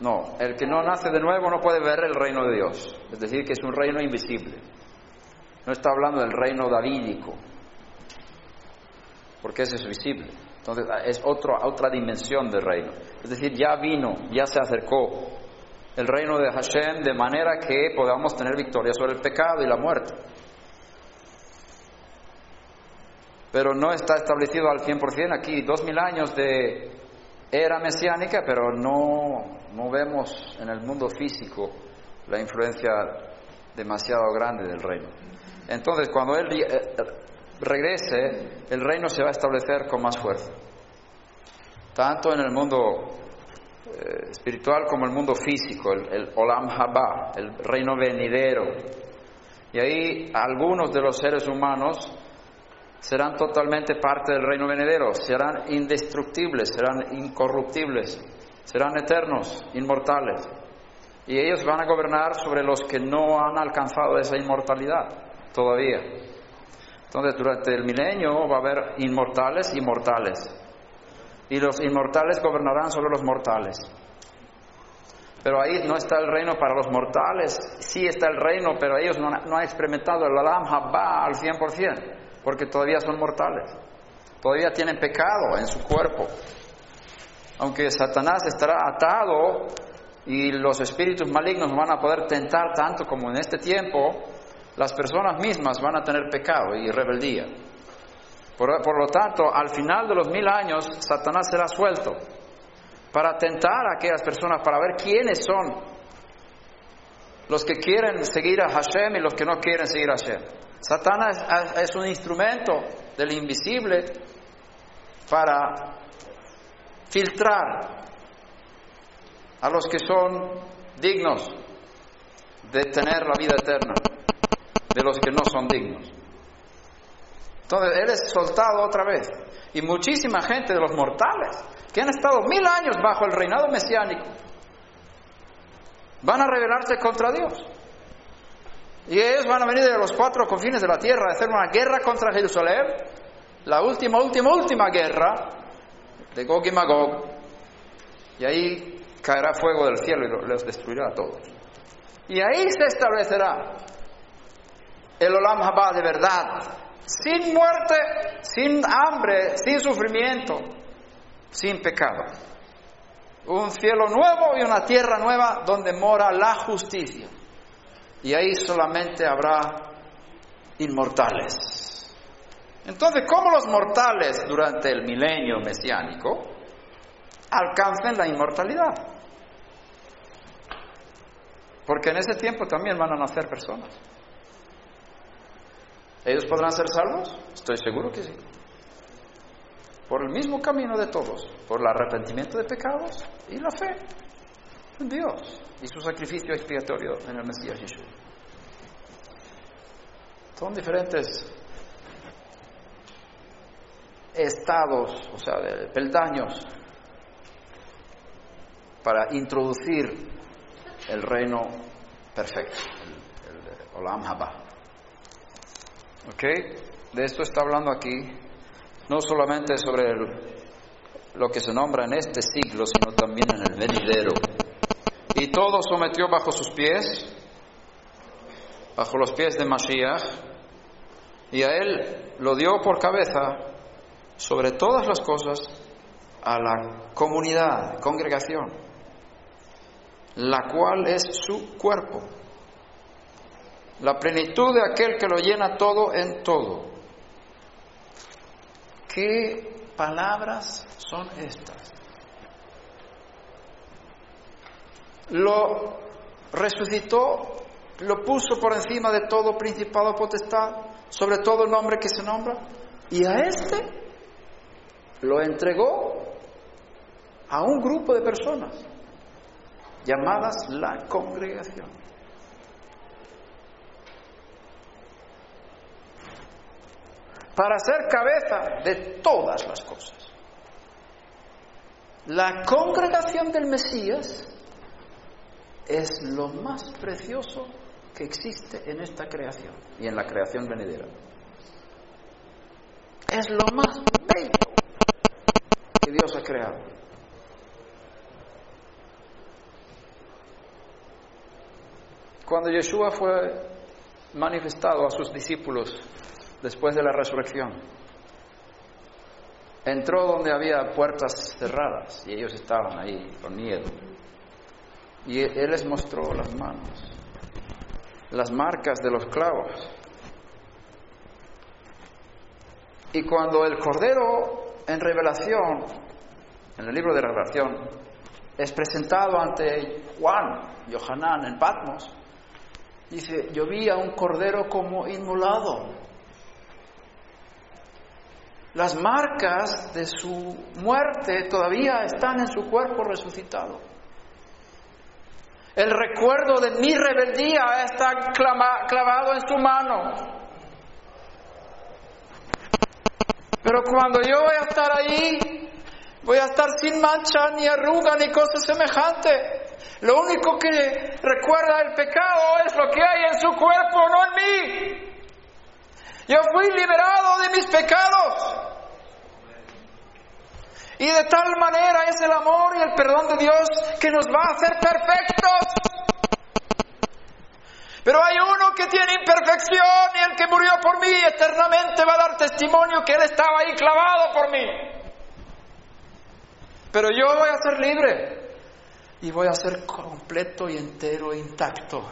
No, el que no nace de nuevo no puede ver el reino de Dios. Es decir, que es un reino invisible. No está hablando del reino davídico, porque ese es visible. Entonces es otro, otra dimensión del reino. Es decir, ya vino, ya se acercó el reino de Hashem de manera que podamos tener victoria sobre el pecado y la muerte. Pero no está establecido al 100% aquí, dos mil años de era mesiánica, pero no, no vemos en el mundo físico la influencia demasiado grande del reino. Entonces, cuando Él eh, regrese, el reino se va a establecer con más fuerza. Tanto en el mundo eh, espiritual como el mundo físico, el, el Olam Haba, el reino venidero. Y ahí algunos de los seres humanos serán totalmente parte del reino venidero, serán indestructibles, serán incorruptibles, serán eternos, inmortales. Y ellos van a gobernar sobre los que no han alcanzado esa inmortalidad todavía. Entonces, durante el milenio va a haber inmortales y mortales. Y los inmortales gobernarán sobre los mortales. Pero ahí no está el reino para los mortales. Sí está el reino, pero ellos no, han- experimentado el Alam Habba al 100%, porque todavía son mortales. Todavía tienen pecado en su cuerpo. Aunque Satanás estará atado y los espíritus malignos van a poder tentar tanto como en este tiempo, las personas mismas van a tener pecado y rebeldía. Por, lo tanto, al final de los mil años, Satanás será suelto para tentar a aquellas personas, para ver quiénes son los que quieren seguir a Hashem y los que no quieren seguir a Hashem. Satanás es- un instrumento del invisible para filtrar a los que son dignos de tener la vida eterna, de los que no son dignos. Entonces, Él es soltado otra vez. Y muchísima gente de los mortales, que han estado mil años bajo el reinado mesiánico, van a rebelarse contra Dios. Y ellos van a venir de los cuatro confines de la tierra a hacer una guerra contra Jerusalén, la última, última, última guerra de Gog y Magog. Y ahí caerá fuego del cielo y lo- los destruirá a todos. Y ahí se establecerá el Olam Haba de verdad, sin muerte, sin hambre, sin sufrimiento, sin pecado. Un cielo nuevo y una tierra nueva donde mora la justicia. Y ahí solamente habrá inmortales. Entonces, ¿cómo los mortales durante el milenio mesiánico alcancen la inmortalidad? Porque en ese tiempo también van a nacer personas. ¿Ellos podrán ser salvos? Estoy seguro que sí. Por el mismo camino de todos, por el arrepentimiento de pecados y la fe Dios y su sacrificio expiatorio en el Mesías Jesús. Son diferentes estados, o sea, peldaños para introducir el reino perfecto, el, el Olam Haba. ¿Ok? De esto está hablando aquí, no solamente sobre lo que se nombra en este siglo, sino también en el venidero. Y todo sometió bajo sus pies, bajo los pies de Mashiach, y a él lo dio por cabeza sobre todas las cosas a la comunidad, congregación, la cual es su cuerpo la plenitud de aquel que lo llena todo en todo. ¿Qué palabras son estas? Lo resucitó, lo puso por encima de todo principado potestad, sobre todo el nombre que se nombra, y a este lo entregó a un grupo de personas llamadas la congregación. para ser cabeza de todas las cosas. La congregación del Mesías es lo más precioso que existe en esta creación y en la creación venidera. Es lo más bello que Dios ha creado. Cuando Yeshua fue manifestado a sus discípulos después de la resurrección. Entró donde había puertas cerradas y ellos estaban ahí con miedo. Y él les mostró las manos, las marcas de los clavos. Y cuando el Cordero en revelación, en el libro de revelación, es presentado ante Juan, Johanán en Patmos, dice, yo vi a un Cordero como inmolado las marcas de su muerte todavía están en su cuerpo resucitado. El recuerdo de mi rebeldía está clavado en su mano. Pero cuando yo voy a estar ahí, voy a estar sin mancha, ni arruga, ni cosa semejante. Lo único que recuerda el pecado es lo que hay en su cuerpo, no en mí. Yo fui liberado de mis pecados. Y de tal manera es el amor y el perdón de Dios que nos va a hacer perfectos. Pero hay uno que tiene imperfección y el que murió por mí eternamente va a dar testimonio que Él estaba ahí clavado por mí. Pero yo voy a ser libre y voy a ser completo y entero e intacto.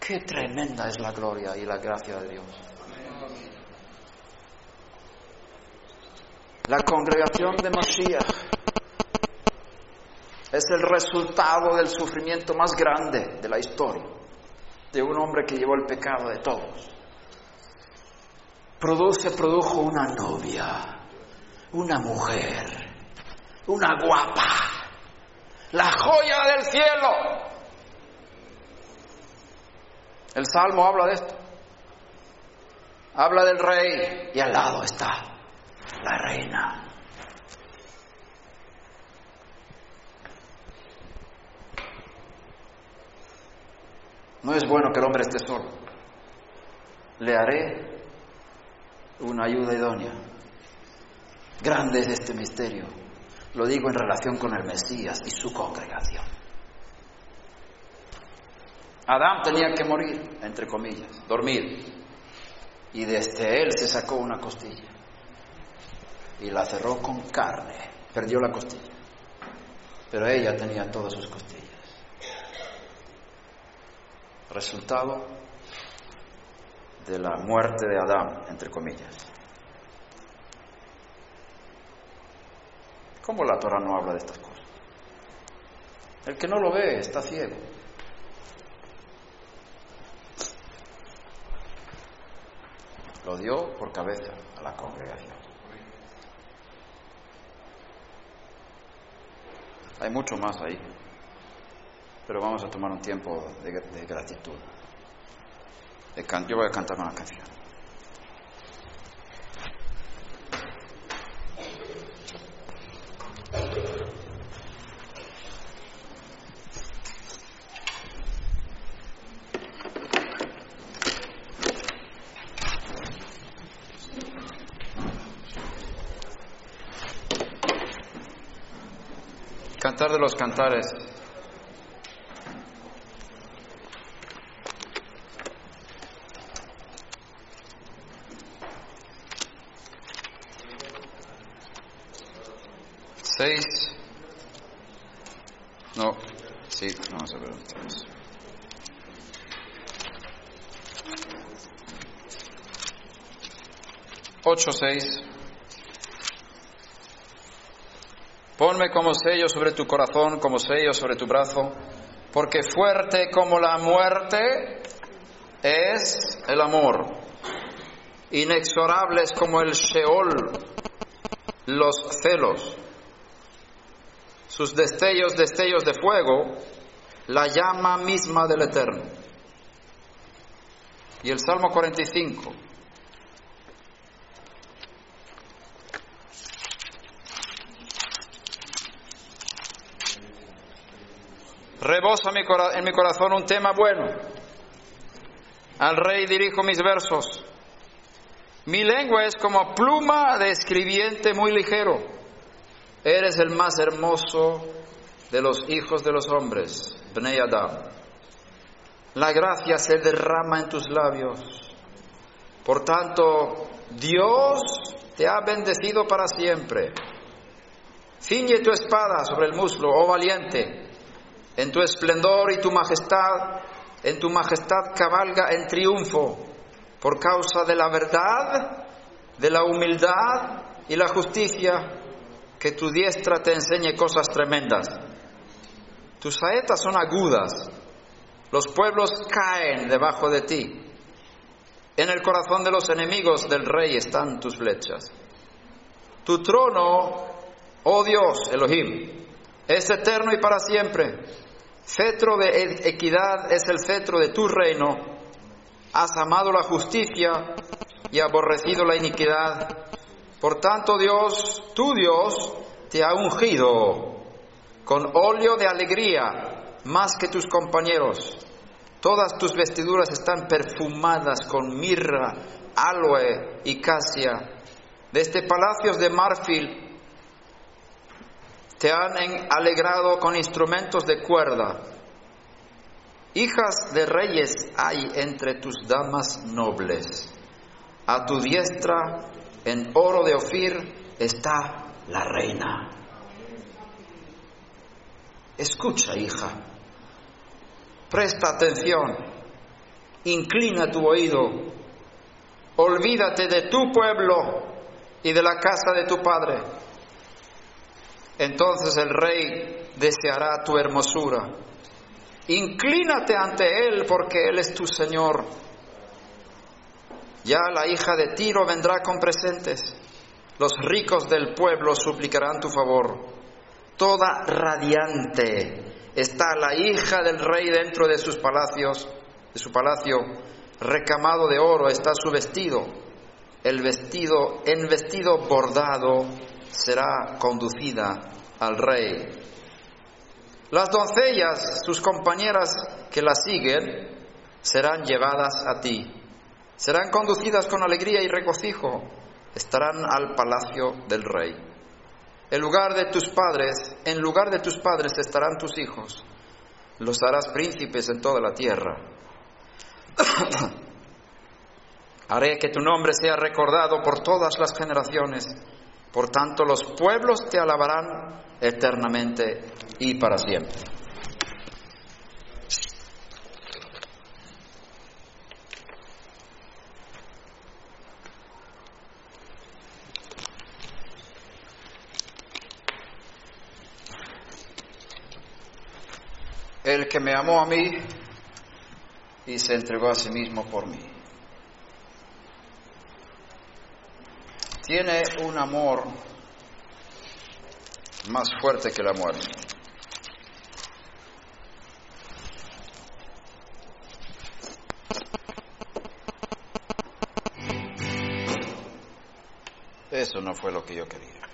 Qué tremenda es la gloria y la gracia de Dios. La congregación de Mashiach es el resultado del sufrimiento más grande de la historia de un hombre que llevó el pecado de todos. Produce, produjo una novia, una mujer, una guapa, la joya del cielo. El Salmo habla de esto. Habla del rey y al lado está la reina. No es bueno que el hombre esté solo. Le haré una ayuda idónea. Grande es este misterio. Lo digo en relación con el Mesías y su congregación. Adán tenía que morir, entre comillas, dormir. Y desde él se sacó una costilla. Y la cerró con carne. Perdió la costilla. Pero ella tenía todas sus costillas. Resultado de la muerte de Adán, entre comillas. ¿Cómo la Torah no habla de estas cosas? El que no lo ve está ciego. Lo dio por cabeza a la congregación. Hay mucho más ahí, pero vamos a tomar un tiempo de, de gratitud. Yo voy a cantar una canción. Cantar de los cantares. Seis. No, sí, vamos a ver vez. Ocho, seis. Ponme como sello sobre tu corazón, como sello sobre tu brazo, porque fuerte como la muerte es el amor, inexorables como el Sheol, los celos, sus destellos, destellos de fuego, la llama misma del Eterno. Y el Salmo 45. Rebosa en mi corazón un tema bueno. Al rey dirijo mis versos. Mi lengua es como pluma de escribiente muy ligero. Eres el más hermoso de los hijos de los hombres, Bnei Adam. La gracia se derrama en tus labios. Por tanto, Dios te ha bendecido para siempre. Ciñe tu espada sobre el muslo, oh valiente. En tu esplendor y tu majestad, en tu majestad cabalga en triunfo, por causa de la verdad, de la humildad y la justicia, que tu diestra te enseñe cosas tremendas. Tus saetas son agudas, los pueblos caen debajo de ti. En el corazón de los enemigos del rey están tus flechas. Tu trono, oh Dios, Elohim, es eterno y para siempre. Cetro de equidad es el cetro de tu reino. Has amado la justicia y aborrecido la iniquidad. Por tanto, Dios, tu Dios, te ha ungido con óleo de alegría más que tus compañeros. Todas tus vestiduras están perfumadas con mirra, aloe y casia. Desde palacios de marfil te han alegrado con instrumentos de cuerda. Hijas de reyes hay entre tus damas nobles. A tu diestra, en oro de Ofir, está la reina. Escucha, hija. Presta atención. Inclina tu oído. Olvídate de tu pueblo y de la casa de tu padre. Entonces el rey deseará tu hermosura. Inclínate ante él porque él es tu Señor. Ya la hija de Tiro vendrá con presentes. Los ricos del pueblo suplicarán tu favor. Toda radiante está la hija del rey dentro de sus palacios, de su palacio, recamado de oro está su vestido. El vestido en vestido bordado será conducida al rey. Las doncellas, sus compañeras que la siguen, serán llevadas a ti. Serán conducidas con alegría y regocijo. Estarán al palacio del rey. En lugar de tus padres, en lugar de tus padres estarán tus hijos. Los harás príncipes en toda la tierra. Haré que tu nombre sea recordado por todas las generaciones. Por tanto, los pueblos te alabarán eternamente y para siempre. El que me amó a mí y se entregó a sí mismo por mí. Tiene un amor más fuerte que la muerte. Eso no fue lo que yo quería.